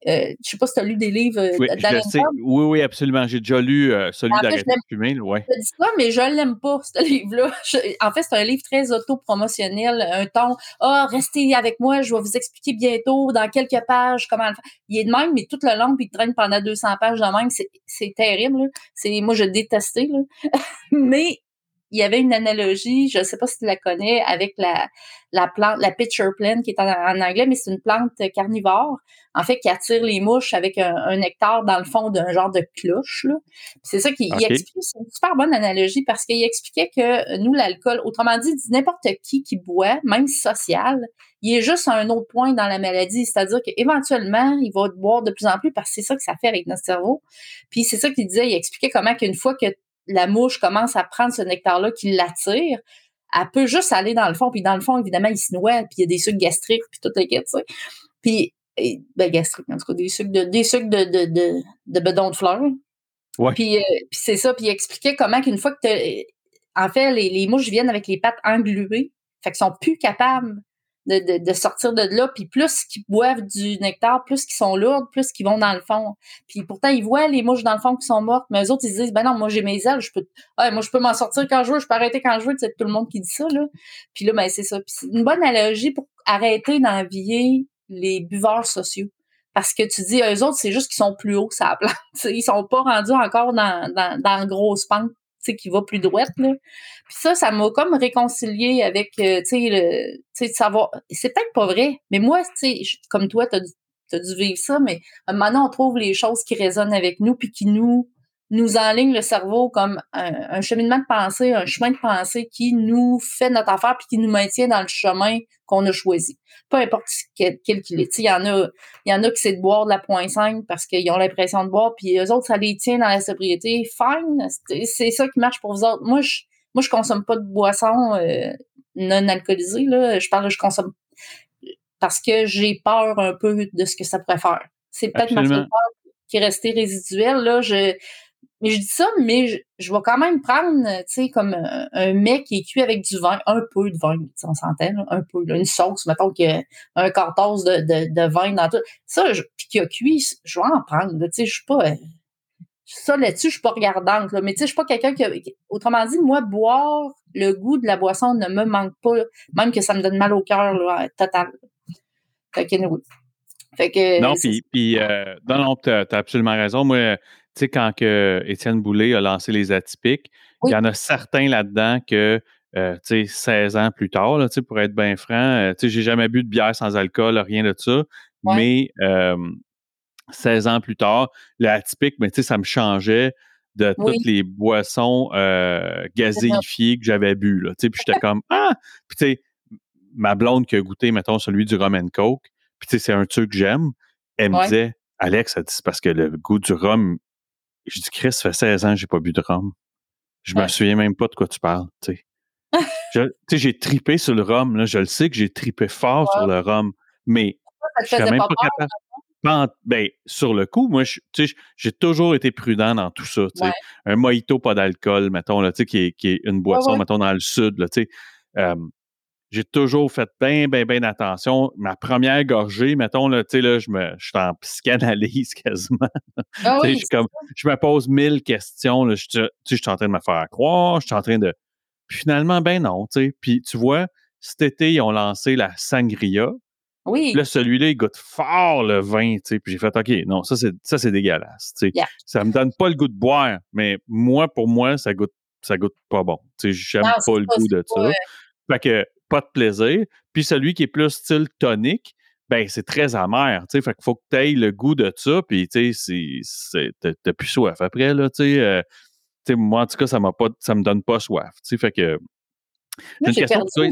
Euh, je sais pas si tu as lu des livres euh, oui, oui, oui, absolument. J'ai déjà lu euh, celui de fumer. Ouais. Je dis ça, mais je l'aime pas, ce livre-là. En fait, c'est un livre très autopromotionnel, un ton « Ah, restez avec moi, je vais vous expliquer bientôt dans quelques pages comment le faire. » Il est de même, mais tout le long, puis il traîne pendant 200 pages de même. C'est terrible. C'est Moi, je détestais. Là. mais il y avait une analogie, je ne sais pas si tu la connais, avec la, la plante, la pitcher plant, qui est en, anglais, mais c'est une plante carnivore, en fait, qui attire les mouches avec un, nectar dans le fond d'un genre de cloche. C'est ça qu'il explique. C'est une super bonne analogie parce qu'il expliquait que nous, l'alcool, autrement dit, n'importe qui qui boit, même social, il est juste à un autre point dans la maladie. C'est-à-dire qu'éventuellement, il va boire de plus en plus parce que c'est ça que ça fait avec notre cerveau. Puis c'est ça qu'il disait, il expliquait comment qu'une fois que la mouche commence à prendre ce nectar-là qui l'attire, elle peut juste aller dans le fond. Puis dans le fond, évidemment, il se noie, puis il y a des sucres gastriques, puis tout le tu sais. Puis, ben, gastriques, en tout cas, des sucres de, des de, de, de, de bedon de fleurs. Ouais. Puis, euh, puis c'est ça, puis il expliquait comment qu'une fois que tu en fait, les, les, mouches viennent avec les pattes engluées, fait qu'ils sont plus capables de, de, sortir de là. Puis plus qu'ils boivent du nectar, plus qu'ils sont lourds, plus qu'ils vont dans le fond. Puis pourtant, ils voient les mouches dans le fond qui sont mortes, mais eux autres, ils se disent, ben non, moi j'ai mes ailes, je peux, moi je peux m'en sortir quand je veux, je peux arrêter quand je veux. C'est tout le monde qui dit ça, là. Puis là, ben c'est ça. C'est une bonne analogie pour arrêter d'envier les buveurs sociaux. Parce que tu dis, eux autres, c'est juste qu'ils sont plus hauts ça plante. Ils sont pas rendus encore dans, dans, dans grosse pente qui va plus droite. Là. Puis ça, ça m'a comme réconcilié avec, euh, tu sais, le, tu sais, savoir, c'est peut-être pas vrai, mais moi, tu sais, comme toi, t'as as dû vivre ça, mais donné, on trouve les choses qui résonnent avec nous, puis qui nous nous enligne le cerveau comme un, cheminement de pensée, un chemin de pensée qui nous fait notre affaire puis qui nous maintient dans le chemin qu'on a choisi. Peu importe quel qu'il est. Il y en a, y en a qui c'est de boire de la point 5 parce qu'ils ont l'impression de boire, puis eux autres, ça les tient dans la sobriété. Fine, c'est ça qui marche pour vous autres. Moi, je, moi, je consomme pas de boissons euh, non alcoolisées. Là. Je parle, je consomme parce que j'ai peur un peu de ce que ça pourrait faire. C'est peut-être ma peur qui est restée résiduelle. Là, je, mais je dis ça, mais je, je vais quand même prendre, tu sais, comme un, mec qui est cuit avec du vin, un peu de vin, on s'entend, un peu, une sauce, mettons a un quart de, de, de, vin dans tout. Ça, je, puis qui a cuit, je vais en prendre, tu sais, je suis pas... Euh, ça, là-dessus, je suis pas regardante, là, mais tu sais, je suis pas quelqu'un qui, Autrement dit, moi, boire, le goût de la boisson ne me manque pas, même que ça me donne mal au cœur, là, total. Fait que. Fait que, non, puis, puis euh, non, non, t'as as absolument raison. Moi, tu sais, quand que Étienne Boulay a lancé les atypiques, il y en a certains là-dedans que, euh, tu sais, 16 ans plus tard, là, pour être bien franc, euh, tu sais, j'ai jamais bu de bière sans alcool, rien de ça, mais 16 ans plus tard, le atypique, mais tu sais, ça me changeait de toutes les boissons euh, gazéifiées que j'avais bu, là, tu sais, puis j'étais comme, ah! Puis tu sais, ma blonde qui a goûté, mettons, celui du rum and coke, puis tu sais, c'est un truc que j'aime, elle me disait, Alex, c'est parce que le goût du rhum je dis, Chris, ça fait 16 ans que j'ai pas bu de rhum. Je me souviens même pas de quoi tu parles, tu sais. j'ai tripé sur le rhum, là. Je le sais que j'ai tripé fort sur le rhum, mais je suis même pas, capable. Ben, sur le coup, moi, j'ai toujours été prudent dans tout ça. Un mojito, pas d'alcool, mettons, là, qui, est, qui est une boisson, mettons, dans le sud. Là, euh, j'ai toujours fait bien, bien, bien attention. Ma première gorgée, mettons, là, là, je, me, je suis en psychanalyse quasiment. Ah je, comme, je me pose mille questions. Là, je, je suis en train de me faire croire, je suis en train de. Puis finalement, ben non. Puis tu vois, cet été, ils ont lancé la sangria. Oui. Là, celui-là, il goûte fort le vin, tu sais. Puis j'ai fait, OK, non, ça, c'est, ça, c'est dégueulasse, tu sais. Ça me donne pas le goût de boire, mais moi, pour moi, ça goûte, ça goûte pas bon. Tu sais, j'aime pas le goût de ça. Fait que pas de plaisir. Puis celui qui est plus style tonique, ben c'est très amer, tu sais, fait qu'il faut que tu aies le goût de ça, puis tu sais, t'as plus soif après, là, euh, tu sais. moi, en tout cas, ça m'a pas, ça me donne pas soif, tu sais, fait que... Moi, j'ai perdu...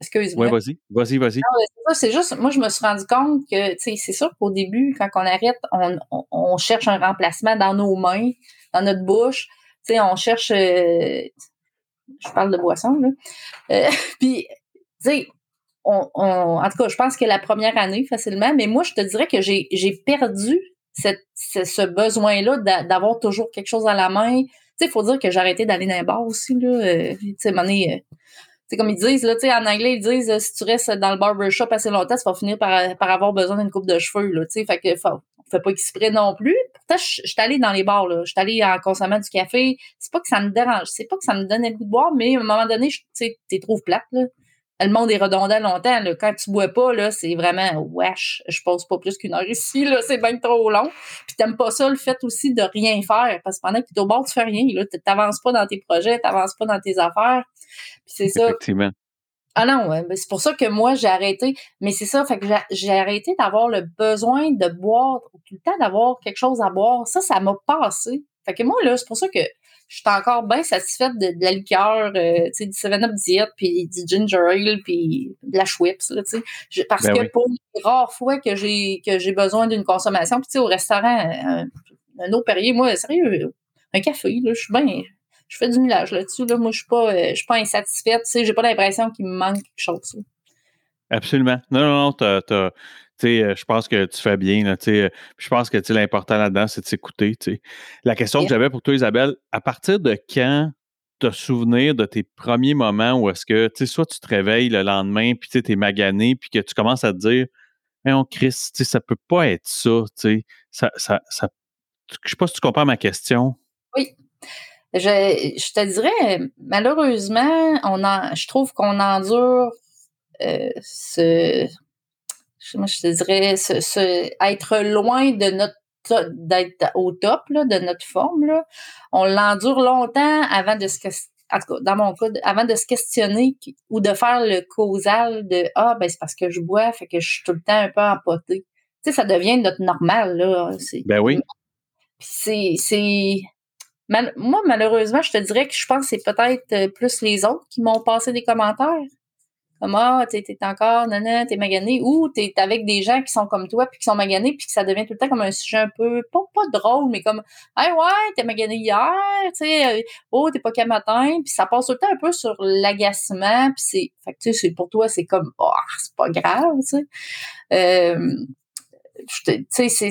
Excuse-moi. Oui, vas-y, vas-y, vas-y. C'est juste, moi, je me suis rendu compte que, tu sais, c'est sûr qu'au début, quand on arrête, on, cherche un remplacement dans nos mains, dans notre bouche, tu sais, on cherche... Euh, je parle de boisson, là. Euh, puis, tu sais, on, en tout cas, je pense que la première année, facilement, mais moi, je te dirais que j'ai perdu cette, ce, besoin-là d'avoir toujours quelque chose à la main. Tu sais, il faut dire que j'ai arrêté d'aller dans les bars aussi, là. Euh, tu sais, euh, comme ils disent, là, en anglais, ils disent si tu restes dans le barbershop assez longtemps, tu vas finir par, par avoir besoin d'une coupe de cheveux. Là, fait que faut, fait pas exprès non plus. Je, suis allée dans les bars, là. Je suis allée en consommant du café. C'est pas que ça me dérange. C'est pas que ça me donnait le goût de boire, mais à un moment donné, tu sais, t'es trop plate, là. Le monde est redondant longtemps. Quand tu bois pas, là, c'est vraiment wesh, je pose pas plus qu'une heure ici, là, c'est bien trop long. Puis t'aimes pas ça, le fait aussi de rien faire. Parce que pendant que tu es au bord, tu fais rien. Là, t'avances pas dans tes projets, t'avances pas dans tes affaires. Puis c'est ça. Effectivement. Ah non, ben, c'est pour ça que moi, j'ai arrêté. Mais c'est ça, fait que j'ai arrêté d'avoir le besoin de boire, tout le temps d'avoir quelque chose à boire. Ça, ça m'a passé. Fait que moi, là, c'est pour ça que je suis encore bien satisfaite de, la liqueur, euh, tu sais, du 7-Up Diet, puis du ginger ale, puis de la Schweppes, là, tu sais. Parce ben que pour les rares fois que j'ai que j'ai besoin d'une consommation, puis tu sais, au restaurant, un, un autre Perrier, moi, sérieux, un café, là, je suis bien je fais du millage là-dessus. Là. Moi, je suis pas, euh, je suis pas insatisfaite. Tu sais, j'ai pas l'impression qu'il me manque quelque chose. Absolument. Non, non, non, t'as, euh, je pense que tu fais bien. Là, euh, je pense que l'important là-dedans, c'est de s'écouter. La question que j'avais pour toi, Isabelle, à partir de quand tu as souvenir de tes premiers moments où est-ce que, soit tu te réveilles le lendemain, puis tu es magané, puis que tu commences à te dire, mais on Chris, ça peut pas être ça. Ça, ça, ça, je sais pas si tu comprends ma question. Oui. Je, je te dirais, malheureusement, on en, je trouve qu'on endure euh, ce, je, je te dirais, ce, être loin de notre d'être au top là, de notre forme. Là. On l'endure longtemps avant de se en tout cas, dans mon cas, avant de se questionner ou de faire le causal de Ah, ben c'est parce que je bois, fait que je suis tout le temps un peu empoté. Tu sais, ça devient notre normal, là. Ben oui. C'est moi, malheureusement, je te dirais que je pense que c'est peut-être euh, plus les autres qui m'ont passé des commentaires. Comme Ah, t'es encore, non, t'es magané. Ou t'es avec des gens qui sont comme toi, puis qui sont maganés, puis que ça devient tout le temps comme un sujet un peu, pas, pas drôle, mais comme Hey, ouais, t'es magané hier, tu sais, euh, oh, t'es pas qu'à matin. Puis ça passe tout le temps un peu sur l'agacement, puis c'est. Fait que, tu sais, pour toi, c'est comme, oh, c'est pas grave, tu sais. Euh, tu sais, c'est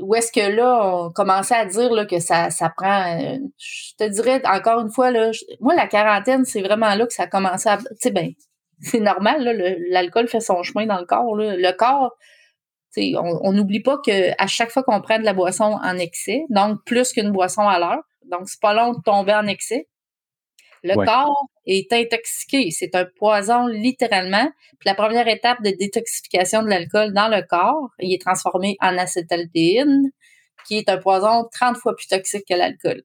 où est-ce que là, on commençait à dire là, que ça, ça prend. Euh, je te dirais encore une fois, là, moi, la quarantaine, c'est vraiment là que ça a commencé à. Tu sais, ben, c'est normal, l'alcool fait son chemin dans le corps. Là. Le corps, on n'oublie pas qu'à chaque fois qu'on prend de la boisson en excès, donc plus qu'une boisson à l'heure, donc c'est pas long de tomber en excès, le corps est intoxiqué. C'est un poison littéralement. Puis la première étape de détoxification de l'alcool dans le corps, il est transformé en acétaldéhyde, qui est un poison 30 fois plus toxique que l'alcool.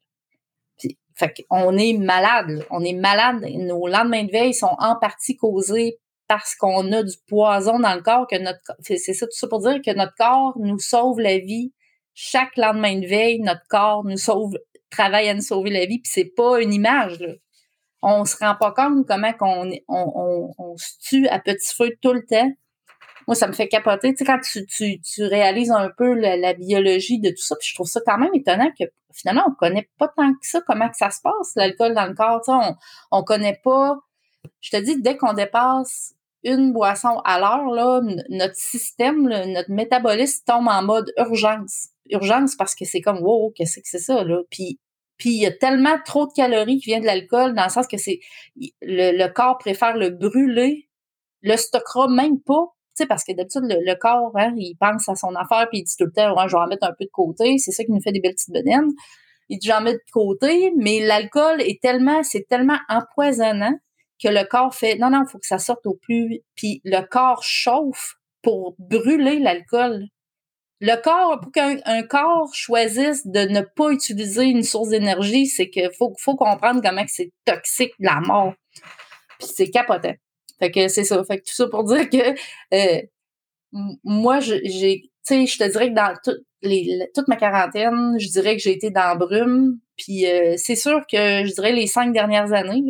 Fait qu'on est malade. On est malade. Nos lendemains de veille sont en partie causés parce qu'on a du poison dans le corps que notre c'est ça tout ça pour dire que notre corps nous sauve la vie chaque lendemain de veille notre corps nous sauve travaille à nous sauver la vie puis c'est pas une image là on se rend pas compte comment qu'on on, on, se tue à petit feu tout le temps. moi, ça me fait capoter. Tu sais, quand tu, tu, tu réalises un peu la, biologie de tout ça, puis je trouve ça quand même étonnant que finalement, on connaît pas tant que ça comment que ça se passe, l'alcool dans le corps. On, on connaît pas. Je te dis, dès qu'on dépasse une boisson à l'heure, là, notre système, notre métabolisme tombe en mode urgence. Urgence parce que c'est comme wow, qu'est-ce que c'est ça, là? Puis puis il y a tellement trop de calories qui viennent de l'alcool, dans le sens que c'est le, corps préfère le brûler, le stockera même pas. Tu sais, parce que d'habitude, le, corps, hein, il pense à son affaire, puis il dit tout le temps, ouais, je vais en mettre un peu de côté. C'est ça qui nous fait des belles petites bedaines. Il dit, j'en mets de côté, mais l'alcool est tellement, c'est tellement empoisonnant que le corps fait non, non, il faut que ça sorte au plus. Puis le corps chauffe pour brûler l'alcool. Le corps, pour qu'un corps choisisse de ne pas utiliser une source d'énergie, c'est qu'il faut, faut comprendre comment c'est toxique la mort. Puis c'est capotant. Fait que c'est ça. Fait que tout ça pour dire que euh, moi, j'ai, tu sais, je te dirais que dans toute ma quarantaine, je dirais que j'ai été dans brume. Puis euh, c'est sûr que je dirais les cinq dernières années,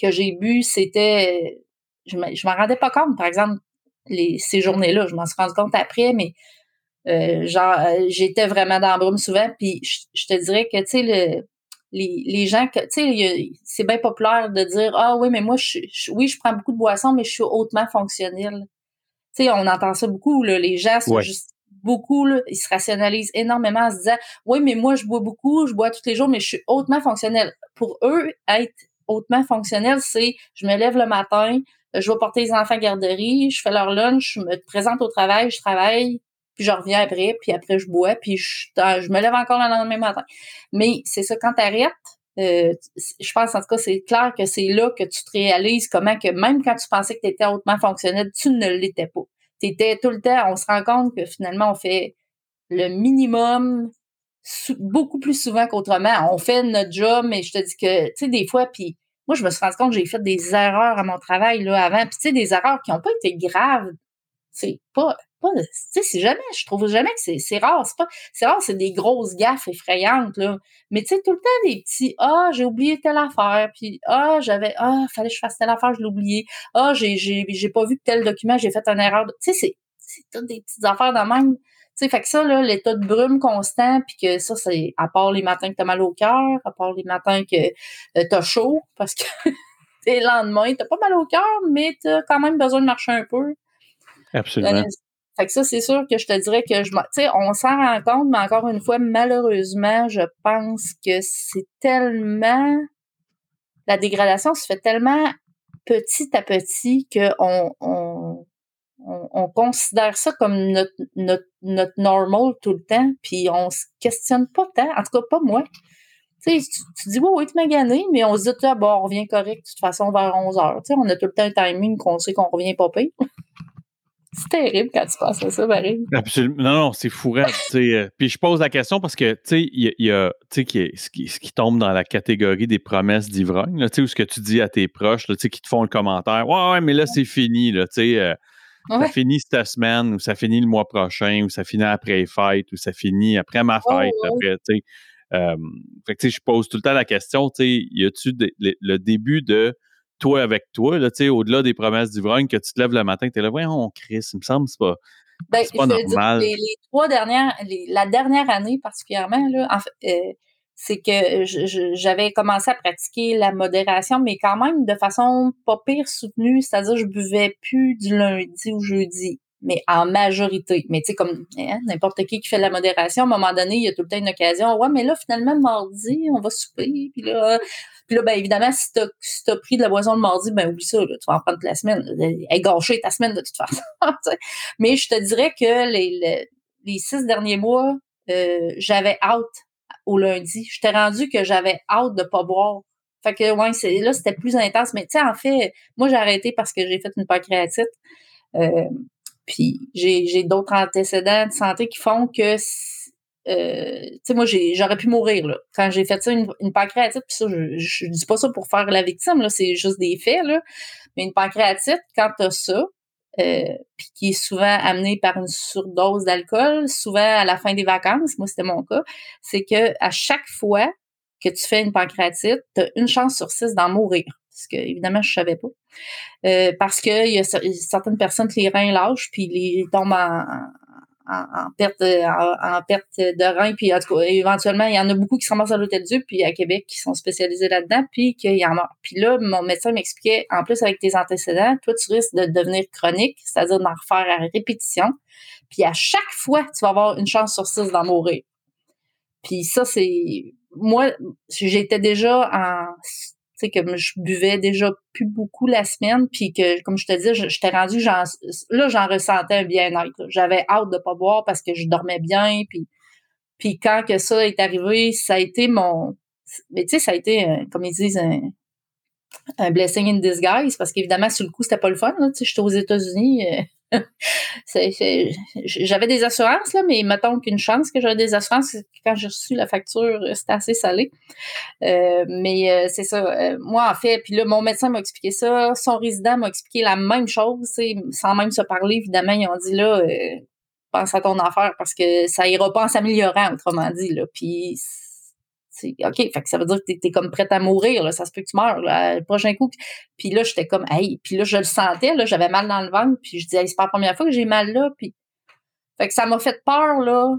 que j'ai bu, c'était. Je m'en rendais pas compte, par exemple, les, ces journées-là. Je m'en suis rendu compte après, mais euh, genre, euh, j'étais vraiment dans le brume souvent. Puis je, te dirais que, tu sais, le, les, les gens, tu sais, c'est bien populaire de dire Ah oui, mais moi, je, oui, je prends beaucoup de boissons, mais je suis hautement fonctionnel. Tu sais, on entend ça beaucoup, là, les gens sont juste beaucoup, là, ils se rationalisent énormément en se disant Oui, mais moi, je bois beaucoup, je bois tous les jours, mais je suis hautement fonctionnel. Pour eux, être hautement fonctionnel, c'est je me lève le matin, je vais porter les enfants à garderie, je fais leur lunch, je me présente au travail, je travaille, puis je reviens après, puis après je bois, puis je, je me lève encore le lendemain matin. Mais c'est ça, quand tu arrêtes, euh, je pense en tout cas, c'est clair que c'est là que tu te réalises comment que même quand tu pensais que tu étais hautement fonctionnel, tu ne l'étais pas. Tu étais tout le temps, on se rend compte que finalement, on fait le minimum beaucoup plus souvent qu'autrement. On fait notre job, mais je te dis que, tu sais, des fois, puis moi, je me suis rendu compte que j'ai fait des erreurs à mon travail là avant. Puis, tu sais, des erreurs qui n'ont pas été graves. C'est pas, pas c'est jamais, je trouve jamais que c'est, rare. C'est pas, c'est rare, c'est des grosses gaffes effrayantes, là. Mais tu sais, tout le temps, des petits, ah, j'ai oublié telle affaire. Puis, ah, j'avais, ah, fallait que je fasse telle affaire, je l'ai oublié. Ah, j'ai, j'ai, j'ai pas vu tel document, j'ai fait une erreur. Tu sais, c'est, c'est toutes des petites affaires de même sais, fait que ça, là, l'état de brume constant, puis que ça, c'est à part les matins que t'as mal au cœur, à part les matins que euh, t'as chaud, parce que le lendemain, t'as pas mal au cœur, mais t'as quand même besoin de marcher un peu. Absolument. Fait que ça, c'est sûr que je te dirais que je Tu sais, on s'en rend compte, mais encore une fois, malheureusement, je pense que c'est tellement. La dégradation se fait tellement petit à petit qu'on on, on, considère ça comme notre, notre, notre normal tout le temps, puis on se questionne pas tant, en tout cas pas moi. Tu, tu dis, oui, oui, tu m'as gagné, mais on se dit, ah, bon, on revient correct de toute façon vers 11 heures. Tu sais, on a tout le temps un timing qu'on sait qu'on revient pas pire. C'est terrible quand tu passes à ça, Marie. Absolument. Non, non, c'est fou. Euh, puis je pose la question parce que, tu sais, il y a, ce, qui, tombe dans la catégorie des promesses d'ivrogne, tu sais, ou ce que tu dis à tes proches, tu sais, qui te font le commentaire, ouais, ouais, mais là, c'est fini, tu sais. Euh, ça finit cette semaine, ou ça finit le mois prochain, ou ça finit après les fêtes, ou ça finit après ma fête, après, tu sais. Euh, fait que, je pose tout le temps la question, tu sais, y a-tu le début de toi avec toi, là, au-delà des promesses d'ivrogne, que tu te lèves le matin, tu es là, voyons, Chris, il me semble, c'est pas. Ben, pas normal. les, trois dernières, la dernière année particulièrement, là, en fait, euh, c'est que j'avais commencé à pratiquer la modération, mais quand même de façon pas pire soutenue, c'est-à-dire je buvais plus du lundi au jeudi, mais en majorité. Mais tu sais, comme hein, n'importe qui qui fait de la modération, à un moment donné, il y a tout le temps une occasion. Ouais, mais là, finalement, mardi, on va souper, puis là... Puis là, ben évidemment, si t'as si as pris de la boisson le mardi, ben oublie ça, là, tu vas en prendre toute la semaine. Elle gâchée ta semaine de toute façon. mais je te dirais que les, les, six derniers mois, euh, j'avais hâte au lundi. J'étais rendu que j'avais hâte de pas boire. Fait que ouais, là c'était plus intense. Mais tu sais, en fait, moi j'ai arrêté parce que j'ai fait une pancréatite. Euh, puis j'ai d'autres antécédents de santé qui font que euh, tu sais, moi, j'aurais pu mourir, là. Quand j'ai fait ça, une, pancréatite, puis ça, je, je, dis pas ça pour faire la victime, là, c'est juste des faits, là. Mais une pancréatite, quand t'as ça, euh, puis qui est souvent amené par une surdose d'alcool, souvent à la fin des vacances, moi c'était mon cas, c'est que à chaque fois que tu fais une pancréatite, tu as une chance sur six d'en mourir. ce que évidemment je savais pas. Euh, parce que il y a certaines personnes qui les reins lâchent puis les tombent en, en, perte en, perte de reins puis en tout cas, éventuellement il y en a beaucoup qui se ramassent à l'hôtel Dieu puis à Québec qui sont spécialisés là-dedans puis qu'il y en a. Puis là mon médecin m'expliquait en plus avec tes antécédents toi tu risques de devenir chronique c'est-à-dire d'en refaire à répétition. Puis à chaque fois tu vas avoir une chance sur six d'en mourir. Puis ça c'est moi j'étais déjà en sais, que je buvais déjà plus beaucoup la semaine, puis que, comme je te dis, j'étais rendu, là, j'en ressentais un bien-être. J'avais hâte de pas boire parce que je dormais bien, puis, quand que ça est arrivé, ça a été mon... Mais tu sais, ça a été, comme ils disent, un, un blessing in disguise, parce qu'évidemment, sur le coup, c'était pas le fun. Tu sais, j'étais aux États-Unis, euh, j'avais des assurances, là, mais mettons qu'une chance que j'avais des assurances, quand j'ai reçu la facture, c'était assez salé. Euh, mais euh, c'est ça. Euh, moi, en fait, puis là, mon médecin m'a expliqué ça. Son résident m'a expliqué la même chose, sans même se parler, évidemment. Ils ont dit là, pense à ton affaire parce que ça ira pas en s'améliorant, autrement dit. Puis OK, fait que ça veut dire que t'es es comme prête à mourir, là, ça se peut que tu meurs le prochain coup. Puis là, j'étais comme, hey, puis là, je le sentais, j'avais mal dans le ventre, puis je disais, c'est pas la première fois que j'ai mal là, puis fait que ça m'a fait peur, là.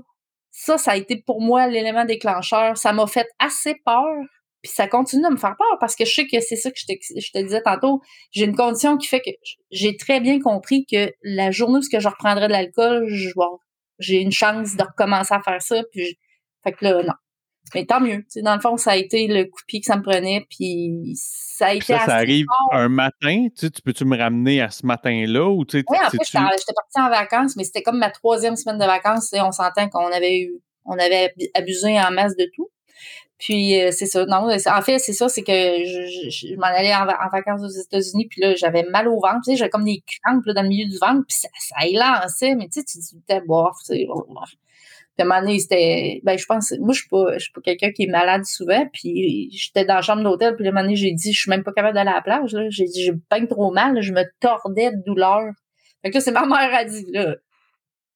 Ça, ça a été pour moi l'élément déclencheur. Ça m'a fait assez peur, puis ça continue de me faire peur parce que je sais que c'est ça que je te, je te disais tantôt. J'ai une condition qui fait que j'ai très bien compris que la journée où je reprendrai de l'alcool, j'ai une chance de recommencer à faire ça, puis fait que là, non mais tant mieux. dans le fond, ça a été le coup de pied que ça me prenait. Puis ça a été ça, ça arrive un matin. Tu, tu peux-tu me ramener à ce matin-là? Ou, tu oui, en fait, j'étais partie en vacances, mais c'était comme ma troisième semaine de vacances. Et on s'entend qu'on avait eu, on avait abusé en masse de tout. Puis euh, c'est ça. Non, en fait, c'est ça, c'est que je, je, m'en allais en, vacances aux États-Unis, puis là, j'avais mal au ventre. Tu sais, j'avais comme des crampes dans le milieu du ventre, puis ça, ça élançait, mais tu sais, tu disais, bof, tu sais, puis à un c'était. Ben, je pense. Moi, je suis pas, je suis pas quelqu'un qui est malade souvent. Puis j'étais dans la chambre d'hôtel. Puis à j'ai dit, je suis même pas capable d'aller à la plage. Là. J'ai dit, j'ai pas trop mal. Je me tordais de douleur. Fait que là, c'est ma mère a dit, là,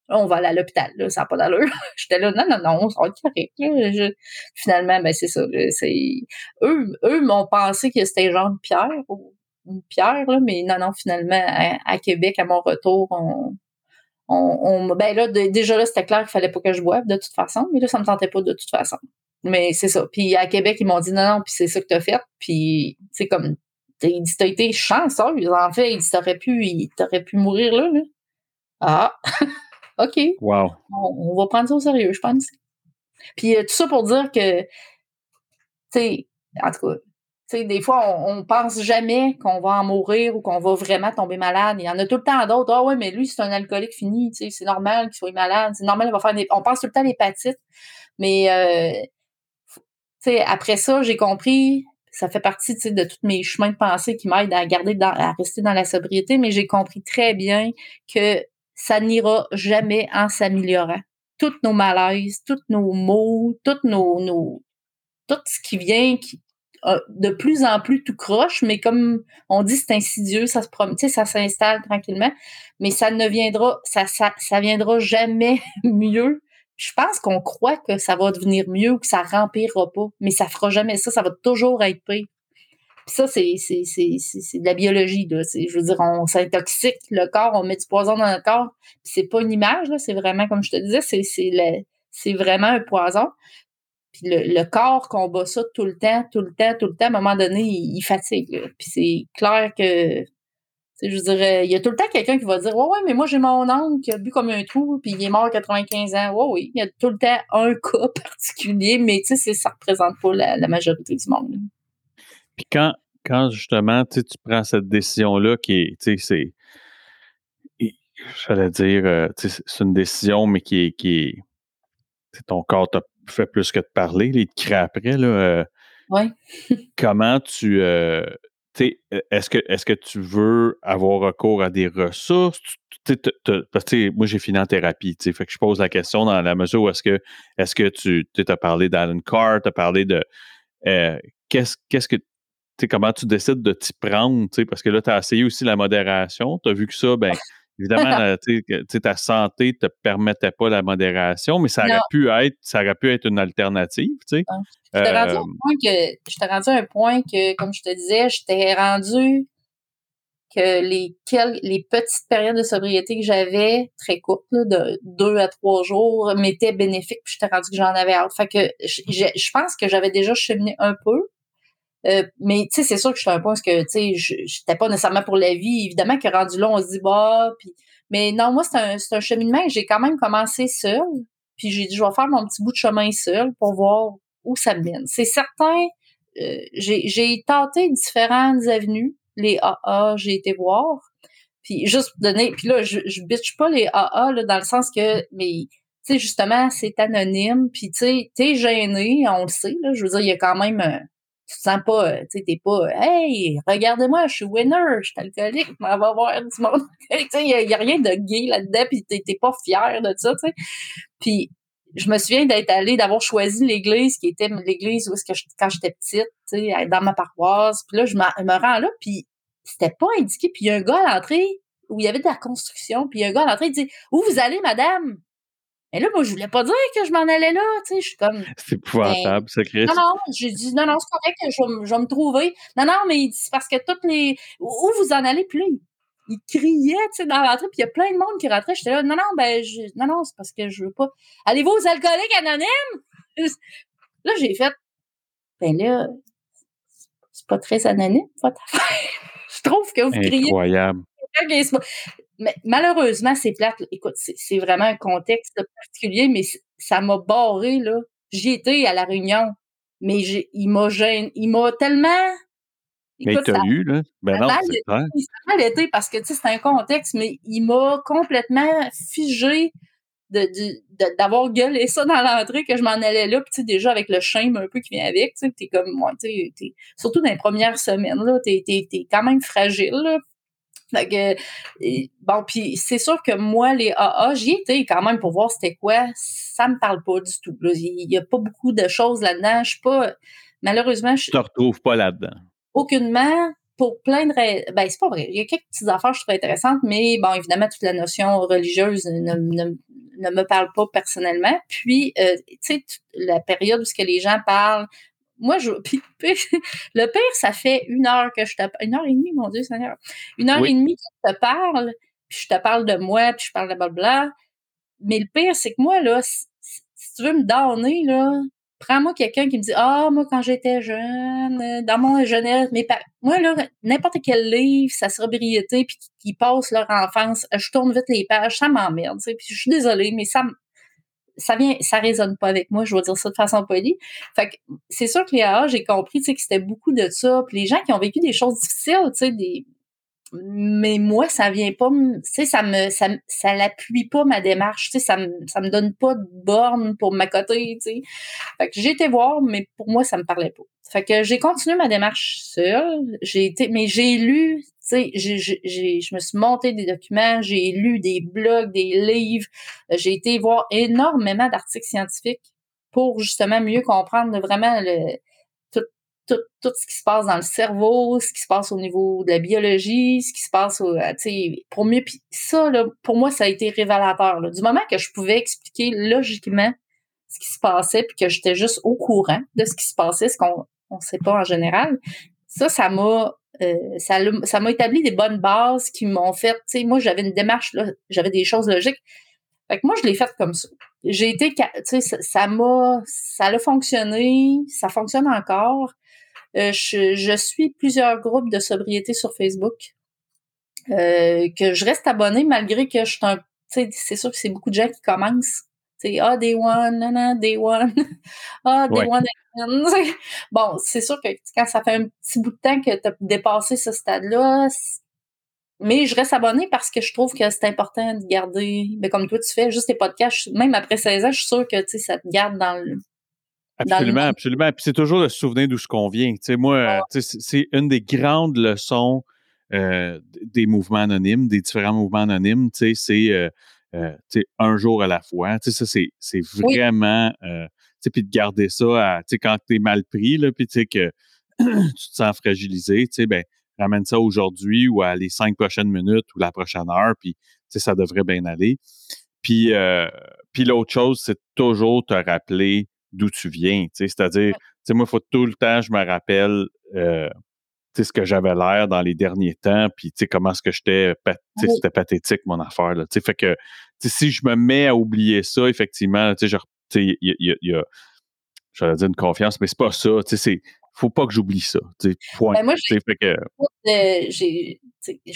on va aller à l'hôpital, là, ça n'a pas d'allure. J'étais là, non, non, non, va être correct. Là. Finalement, ben c'est ça. c'est... Eux, eux m'ont pensé que c'était genre une pierre une pierre, là, mais non, non, finalement, à Québec, à mon retour, on, on, ben là, déjà là, c'était clair qu'il fallait pas que je boive de toute façon, mais là, ça me tentait pas de toute façon. Mais c'est ça. Puis à Québec, ils m'ont dit non, non, puis c'est ça que t'as fait. Puis, c'est comme, il dit, t'as été chanceuse. En fait, il dit, t'aurais pu, t'aurais pu mourir là, Ah, OK. Wow. On, va prendre ça au sérieux, je pense. Puis euh, tout ça pour dire que, tu sais, en tout cas, des fois, on, on, pense jamais qu'on va en mourir ou qu'on va vraiment tomber malade. Il y en a tout le temps d'autres. Ah ouais, mais lui, c'est un alcoolique fini, c'est normal qu'il soit malade. C'est normal, il va faire des... On pense tout le temps à l'hépatite. Mais euh, après ça, j'ai compris, ça fait partie de tous mes chemins de pensée qui m'aident à garder à rester dans la sobriété, mais j'ai compris très bien que ça n'ira jamais en s'améliorant. Toutes nos malaises, tous nos maux, toutes nos, nos tout ce qui vient, qui, de plus en plus tout croche, mais comme on dit, c'est insidieux, ça se promet, ça s'installe tranquillement, mais ça ne viendra, ça, ça, viendra jamais mieux. Je pense qu'on croit que ça va devenir mieux ou que ça rempirera pas, mais ça fera jamais ça, ça va toujours être pire. Puis ça, c'est, de la biologie. Là. Je veux dire, on s'intoxique le corps, on met du poison dans le corps. Puis c'est pas une image, c'est vraiment, comme je te disais, c'est, c'est vraiment un poison. Puis le, corps combat ça tout le temps, tout le temps, tout le temps. À un moment donné, il, fatigue. Puis c'est clair que, je dirais, il y a tout le temps quelqu'un qui va dire, ouais, ouais, mais moi j'ai mon oncle qui a bu comme un trou, puis il est mort à 95 ans. Ouais, oui, il y a tout le temps un cas particulier, mais tu sais, ça représente pas la, majorité du monde. Puis quand, quand justement, tu prends cette décision-là qui est, tu sais, c'est, j'allais dire, euh, c'est une décision, mais qui est, qui est, ton corps t'a fait plus que de parler, il te crée après. Là, euh, comment tu. Euh, euh, est-ce que, est que tu veux avoir recours à des ressources? parce que moi, j'ai fini en thérapie. Fait que je pose la question dans la mesure où est-ce que est-ce que tu as parlé d'Alan Carr, tu as parlé de qu'est-ce, qu'est-ce que comment tu décides de t'y prendre? Parce que là, tu as essayé aussi la modération. Tu as vu que ça, ben, évidemment, ta santé te permettait pas la modération, mais ça aurait pu être, ça aurait pu être une alternative, tu sais. Je t'ai rendu, euh, rendu à un point que, comme je te disais, je t'ai rendu que les, les petites périodes de sobriété que j'avais, très courtes, de deux à trois jours, m'étaient bénéfiques, puis j'étais rendu que j'en avais hâte. Fait que je, pense que j'avais déjà cheminé un peu. Euh, mais tu sais, c'est sûr que je suis à un point parce que tu sais, j'étais pas nécessairement pour la vie. Évidemment que rendu là, on se dit bah, puis mais non, moi c'est un, un cheminement. J'ai quand même commencé seul, puis j'ai dit je vais faire mon petit bout de chemin seul pour voir où ça me mène. C'est certain. Euh, j'ai, tenté différentes avenues les AA, j'ai été voir. Puis juste donner, puis là, je, je bitch pas les AA là, dans le sens que, mais tu sais, justement, c'est anonyme, puis tu sais, t'es gêné, on le sait, là, je veux dire, il y a quand même, tu te sens pas, euh, tu sais, t'es pas, hey, regardez-moi, je suis winner, je suis alcoolique, on va voir du monde. tu sais, il y, a rien de gay là-dedans, puis t'es, pas fier de ça, tu sais. Puis je me souviens d'être allée, d'avoir choisi l'église qui était l'église où est-ce que quand j'étais petite, tu sais, dans ma paroisse. Puis là, je me rends là, puis c'était pas indiqué. Puis y a un gars à l'entrée où il y avait de la construction, puis y a un gars à l'entrée, il dit « Où vous allez, madame? » Et là, moi, je voulais pas dire que je m'en allais là, tu sais, je suis comme... C'est épouvantable, ça, Chris. Non, non, j'ai dit, non, non, c'est correct, je je vais me trouver. Non, non, mais c'est parce que toutes les... Où vous en allez? Puis là, il criait, tu sais, dans l'entrée, puis il y a plein de monde qui rentrait. J'étais là, non, non, ben, je, non, non, c'est parce que je veux pas. Allez-vous aux alcooliques anonymes? Là, j'ai fait, ben là, c'est pas très anonyme, votre affaire. je trouve que vous criez. Incroyable. Mais malheureusement, c'est plate. Écoute, c'est vraiment un contexte particulier, mais ça m'a barré, là. J'y étais à la réunion, mais il m'a il m'a tellement mais t'as eu, là? Ben non, c'est clair. Ça mal été parce que, tu sais, c'est un contexte, mais il m'a complètement figé d'avoir de, gueulé ça dans l'entrée que je m'en allais là, puis tu sais, déjà avec le shame un peu qui vient avec, tu sais, t'es comme, moi, tu sais, surtout dans les premières semaines, là, t'es es, quand même fragile, là. Que, bon, puis c'est sûr que moi, les AA, j'y étais quand même pour voir c'était quoi. Ça me parle pas du tout. Il y a pas beaucoup de choses là-dedans. Je suis pas, malheureusement, je... te retrouves pas là-dedans aucunement pour plein de raisons. Ben, c'est pas vrai. Il y a quelques petites affaires je trouve intéressantes, mais bon, évidemment, toute la notion religieuse ne, ne, me parle pas personnellement. Puis, euh, tu sais, la période où ce que les gens parlent, moi, je, puis, le pire, ça fait une heure que je te une heure et demie, mon Dieu Seigneur, une heure et demie que je te parle, puis je te parle de moi, puis je parle de blabla. Mais le pire, c'est que moi, là, si, si tu veux me donner, là, prends-moi quelqu'un qui me dit Ah, moi, quand j'étais jeune, euh, dans mon jeunesse, mais moi, là, n'importe quel livre, sa sobriété, puis qui passe leur enfance, je tourne vite les pages, ça m'emmerde. Puis je suis désolée, mais ça ça vient, ça résonne pas avec moi, je vais dire ça de façon polie. Fait que c'est sûr que les AA, j'ai compris, tu sais, que c'était beaucoup de ça. Puis les gens qui ont vécu des choses difficiles, tu sais, des, mais moi ça vient pas tu sais ça me ça ça l'appuie pas ma démarche tu sais ça me ça me donne pas de borne pour m'accoter tu sais fait que j'ai été voir mais pour moi ça me parlait pas fait que j'ai continué ma démarche seule j'ai été mais j'ai lu sais j'ai j'ai je me suis monté des documents j'ai lu des blogs des livres j'ai été voir énormément d'articles scientifiques pour justement mieux comprendre vraiment le tout, tout ce qui se passe dans le cerveau, ce qui se passe au niveau de la biologie, ce qui se passe euh, pour mieux. Puis ça, là, pour moi, ça a été révélateur. Là. Du moment que je pouvais expliquer logiquement ce qui se passait, puis que j'étais juste au courant de ce qui se passait, ce qu'on on sait pas en général, ça, ça m'a euh, ça, ça m'a établi des bonnes bases qui m'ont fait, tu sais, moi, j'avais une démarche, j'avais des choses logiques. Fait que moi, je l'ai faite comme ça. J'ai été, tu sais, ça m'a, ça a fonctionné, ça fonctionne encore. Euh, je, suis plusieurs groupes de sobriété sur Facebook. Euh, que je reste abonnée malgré que je suis un. C'est sûr que c'est beaucoup de gens qui commencent. Sais, ah, Day One, non, non, Day One. ah, Day One Bon, c'est sûr que quand ça fait un petit bout de temps que tu as dépassé ce stade-là, mais je reste abonnée parce que je trouve que c'est important de garder, ben, comme toi tu fais, juste tes podcasts, même après 16 ans, je suis sûre que ça te garde dans le, Absolument, absolument. Puis c'est toujours se souvenir d'où ce qu'on vient. Moi, c'est une des grandes leçons euh, des mouvements anonymes, des différents mouvements anonymes. Tu sais, c'est euh, euh, un jour à la fois. Ça, c'est vraiment. sais, puis de garder ça à, quand tu es mal pris, puis que tu te sens fragilisé, ben, ramène ça aujourd'hui ou à les cinq prochaines minutes ou la prochaine heure, puis ça devrait bien aller. Puis, euh, puis l'autre chose, c'est toujours te rappeler d'où tu viens. C'est-à-dire, moi, il faut tout le temps, je me rappelle euh, ce que j'avais l'air dans les derniers temps, puis comment est-ce que j'étais, c'était pathétique mon affaire. Là, fait que si je me mets à oublier ça, effectivement, il y, y, y, a, j'allais dire une confiance, mais c'est pas ça. C'est faut pas que j'oublie ça. Point. Ben moi, je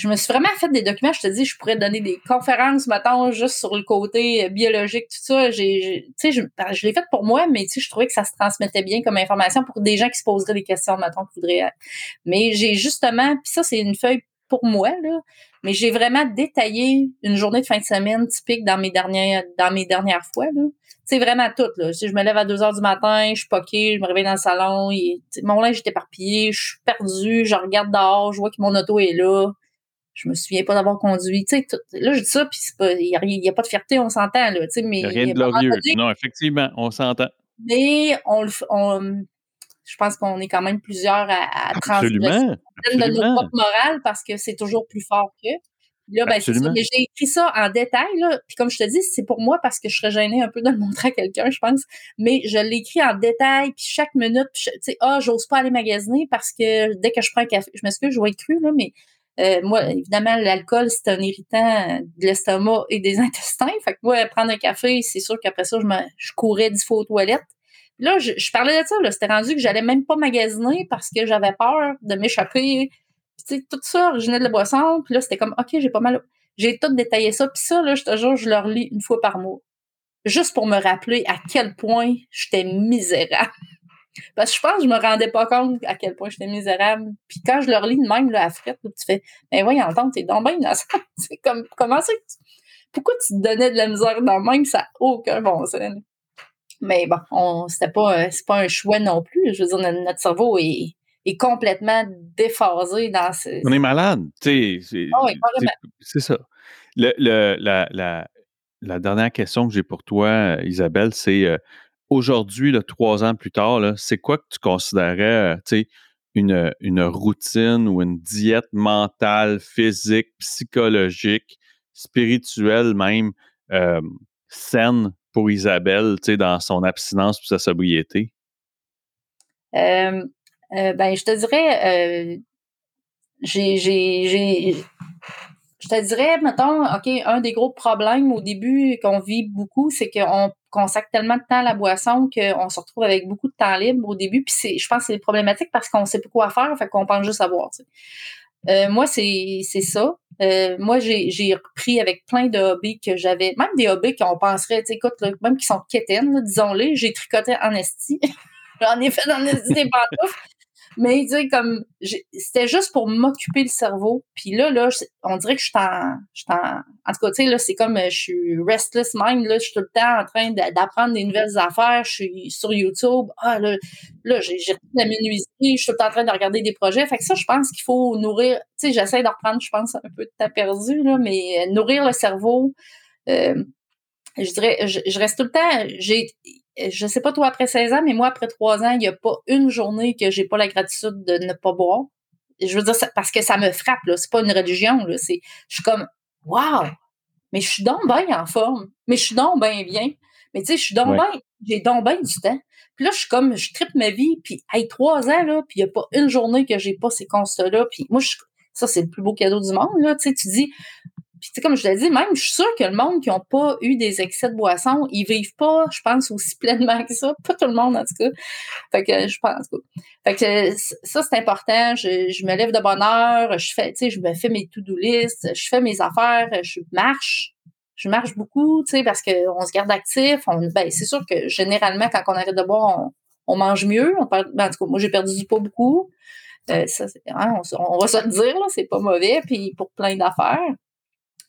me suis vraiment fait des documents. Je te dis, je pourrais donner des conférences, maintenant juste sur le côté euh, biologique, tout ça. J'ai, je, ben, je l'ai fait pour moi, mais je trouvais que ça se transmettait bien comme information pour des gens qui se poseraient des questions, maintenant qui voudraient. Mais j'ai justement, puis ça, c'est une feuille pour moi, là, mais j'ai vraiment détaillé une journée de fin de semaine typique dans mes dernières, dans mes dernières fois. Là c'est vraiment tout. Là. Si je me lève à 2 heures du matin, je suis poquée, je me réveille dans le salon, mon linge est éparpillé, je suis perdue, je regarde dehors, je vois que mon auto est là. Je me souviens pas d'avoir conduit. Là, je dis ça, puis il n'y a, pas de fierté, on s'entend. Là, mais, rien de glorieux. Non, effectivement, on s'entend. Mais on le on, je pense qu'on est quand même plusieurs à, à transmettre de nos propres morales parce que c'est toujours plus fort que. Là, ben, c'est ça. Mais j'ai écrit ça en détail, là. Puis comme je te dis, c'est pour moi parce que je serais gênée un peu de le montrer à quelqu'un, je pense. Mais je l'ai écrit en détail, puis chaque minute, tu sais, ah, j'ose pas aller magasiner parce que dès que je prends un café, je m'excuse, je vais être cru, là, mais euh, moi, évidemment, l'alcool, c'est un irritant de l'estomac et des intestins. Fait que moi, prendre un café, c'est sûr qu'après ça, je, me, je courais dix fois aux toilettes. Là, je, je parlais de ça. C'était rendu que j'allais même pas magasiner parce que j'avais peur de m'échapper sais, tout ça originait de la boisson. Puis là, c'était comme, OK, j'ai pas mal. J'ai tout détaillé ça. Puis ça, là, je te jure, je leur lis une fois par mois. Juste pour me rappeler à quel point j'étais misérable. Parce que je pense que je me rendais pas compte à quel point j'étais misérable. Puis quand je leur lis de même, là, à frette, tu fais, ben voyons, entendre, t'es dans bien C'est comme, comment c'est que pourquoi tu te donnais de la misère dans le même, ça n'a aucun bon sens. Mais bon, on, c'était pas, euh, c'est pas un choix non plus. Je veux dire, notre cerveau est, est complètement déphasé dans ce. On est malade, tu sais. Ah c'est ça. Le, la, la, dernière question que j'ai pour toi, Isabelle, c'est euh, aujourd'hui, trois ans plus tard, c'est quoi que tu considérais, euh, tu sais, une, une routine ou une diète mentale, physique, psychologique, spirituelle même, euh, saine pour Isabelle, tu sais, dans son abstinence ou sa sobriété? Euh, ben, je te dirais, euh, j'ai, je te dirais, mettons, OK, un des gros problèmes au début qu'on vit beaucoup, c'est qu'on consacre tellement de temps à la boisson qu'on se retrouve avec beaucoup de temps libre au début. Puis je pense que c'est problématique parce qu'on sait pas quoi faire, fait qu'on pense juste à boire. Euh, moi, c'est, ça. Euh, moi, j'ai, repris avec plein de hobbies que j'avais, même des hobbies qu'on penserait, tu écoute, même qui sont quétaines, disons-les, j'ai tricoté en esti. J'en ai fait en esti des pantoufles. Mais tu sais, comme c'était juste pour m'occuper le cerveau. Puis là, là, on dirait que je suis en, je en. En tout cas, tu sais, là, c'est comme je suis restless mind. Là, je suis tout le temps en train d'apprendre des nouvelles affaires. Je suis sur YouTube. Ah, là, là j'ai la menuiserie. Je suis tout le temps en train de regarder des projets. Fait que ça, je pense qu'il faut nourrir. Tu sais, j'essaie de reprendre, je pense, un peu de temps perdu, là, mais euh, nourrir le cerveau. Euh, je dirais, je, je, reste tout le temps. J'ai je sais pas toi après 16 ans, mais moi après 3 ans, il n'y a pas une journée que j'ai pas la gratitude de ne pas boire. Je veux dire, parce que ça me frappe, là. C'est pas une religion, là. C'est, je suis comme, waouh! Mais je suis donc bien en forme. Mais je suis donc bien bien. Mais tu sais, je suis donc bien, j'ai donc bien du temps. Puis là, je suis comme, je tripe ma vie, puis, hey, trois ans, là, puis il n'y a pas une journée que j'ai pas ces constats-là. Puis moi, je, ça, c'est le plus beau cadeau du monde, là. Tu sais, tu dis, puis, comme je l'ai dit, même, je suis sûre que le monde qui n'a pas eu des excès de boisson, ils vivent pas, je pense, aussi pleinement que ça. Pas tout le monde, en tout cas. Fait que, je pense, Fait que, ça, c'est important. Je, je, me lève de bonne heure, je fais, tu sais, je me fais mes to-do list, je fais mes affaires, je marche. Je marche beaucoup, tu sais, parce qu'on se garde actif. Ben, c'est sûr que, généralement, quand on arrête de boire, on, on mange mieux. On ben, en tout cas, moi, j'ai perdu du poids beaucoup. Euh, ça, hein, on, on, va se le dire, là, c'est pas mauvais, puis pour plein d'affaires.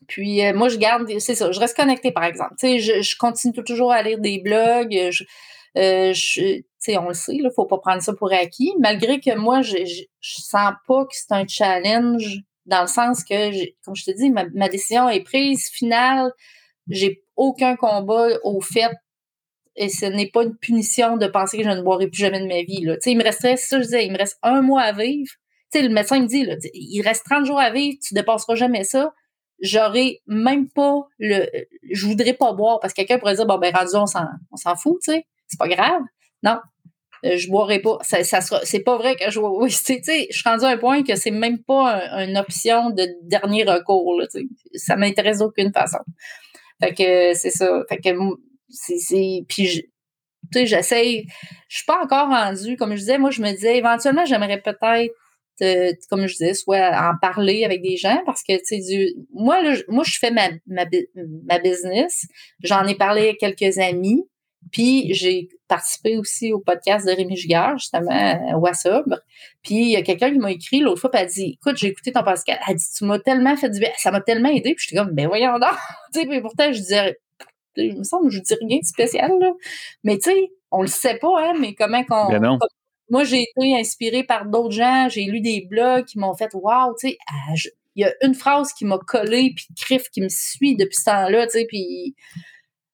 Puis euh, moi, je garde, c'est ça, je reste connectée, par exemple. Tu sais, je, je, continue toujours à lire des blogs. Je, euh, tu sais, on le sait, il faut pas prendre ça pour acquis. Malgré que moi, je, je, sens pas que c'est un challenge dans le sens que, comme je te dis, ma, décision est prise, finale. J'ai aucun combat au fait et ce n'est pas une punition de penser que je ne boirai plus jamais de ma vie. Là. Tu sais, il me resterait, ça je disais, il me reste un mois à vivre. sais, le médecin me dit, il reste 30 jours à vivre, tu dépasseras jamais ça. J'aurais même pas le, je voudrais pas boire parce que quelqu'un pourrait dire, bon, ben, rendu, on s'en fout, tu sais, c'est pas grave. Non, euh, je boirai pas. Ça, ça sera, c'est pas vrai que je oui, tu sais, je suis rendu à un point que c'est même pas une option de dernier recours, là, tu sais. Ça m'intéresse d'aucune façon. Fait que c'est ça. Fait que c'est, c'est, puis tu sais, j'essaye, je suis pas encore rendue, comme je disais, moi, je me disais, éventuellement, j'aimerais peut-être, euh, comme je disais, soit en parler avec des gens parce que, tu sais, moi, moi, je fais ma, ma, ma business. J'en ai parlé avec quelques amis. Puis j'ai participé aussi au podcast de Rémi Giguère, justement, à WhatsApp. Puis il y a quelqu'un qui m'a écrit l'autre fois, puis elle a dit Écoute, j'ai écouté ton podcast. Elle a dit Tu m'as tellement fait du bien, ça m'a tellement aidé. Puis j'étais comme Ben voyons donc. tu sais, puis pourtant, je disais il me semble que je dis rien de spécial, là. Mais tu sais, on le sait pas, hein, mais comment qu'on. Moi, j'ai été inspirée par d'autres gens, j'ai lu des blogs qui m'ont fait Waouh, tu sais, ah, il y a une phrase qui m'a collé, puis Criff qui me suit depuis ce temps-là, tu sais, puis.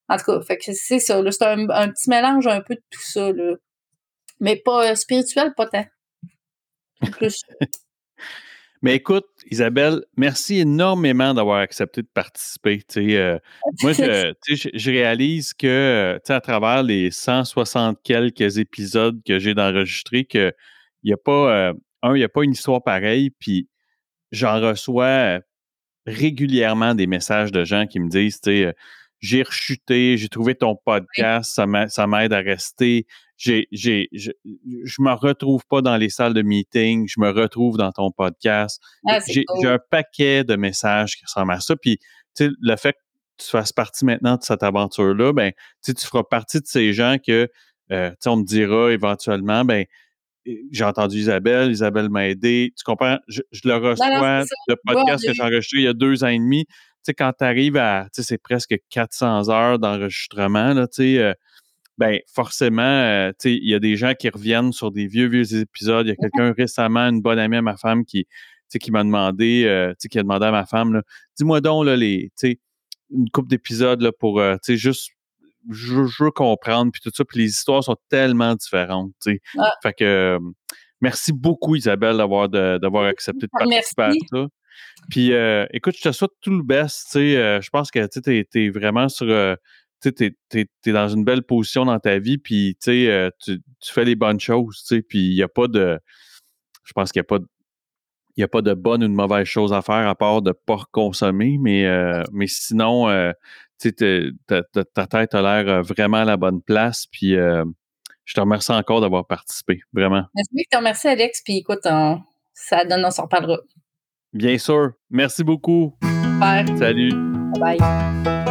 En tout cas, c'est ça, c'est un, un, petit mélange un peu de tout ça, là. Mais pas euh, spirituel, pas tant. Plus. Mais écoute, Isabelle, merci énormément d'avoir accepté de participer. Euh, moi, je, je, réalise que à travers les 160 quelques épisodes que j'ai d'enregistrer, qu'il n'y a pas, euh, un, il n'y a pas une histoire pareille, puis j'en reçois régulièrement des messages de gens qui me disent, tu sais, j'ai rechuté, j'ai trouvé ton podcast, ça m'aide à rester. J'ai, j'ai, je, je me retrouve pas dans les salles de meeting, je me retrouve dans ton podcast. Ah, j'ai, un paquet de messages qui ressemblent à ça. Puis, tu sais, le fait que tu fasses partie maintenant de cette aventure-là, ben, tu feras partie de ces gens que, euh, tu sais, on me dira éventuellement, ben, j'ai entendu Isabelle, Isabelle m'a aidé. Tu comprends? Je, le reçois, le podcast que j'ai enregistré il y a deux ans et demi sais, quand tu arrives à, tu sais, c'est presque 400 heures d'enregistrement, là, tu sais, euh, ben, forcément, euh, tu sais, il y a des gens qui reviennent sur des vieux, vieux épisodes. Il y a quelqu'un récemment, une bonne amie à ma femme qui, tu sais, qui m'a demandé, euh, tu sais, qui a demandé à ma femme, dis-moi donc, là, les, tu sais, une couple d'épisodes, là, pour, tu sais, juste, je, veux comprendre, puis tout ça, puis les histoires sont tellement différentes, tu sais. Fait que, merci beaucoup, Isabelle, d'avoir, d'avoir accepté de participer à ça. Puis, euh, écoute, je te souhaite tout le best. Tu sais, euh, je pense que tu es, vraiment sur. Euh, tu es, dans une belle position dans ta vie, puis tu, tu fais les bonnes choses. Puis il n'y a pas de. Je pense qu'il n'y a pas de. Il a pas de bonne ou de mauvaise chose à faire à part de ne pas consommer, mais, mais sinon, ta, ta, tête a l'air vraiment à la bonne place. Puis je te remercie encore d'avoir participé, vraiment. Merci, je te remercie, Alex. Puis écoute, ça donne, on s'en reparlera. Bien sûr. Merci beaucoup. Bye. Salut. Bye.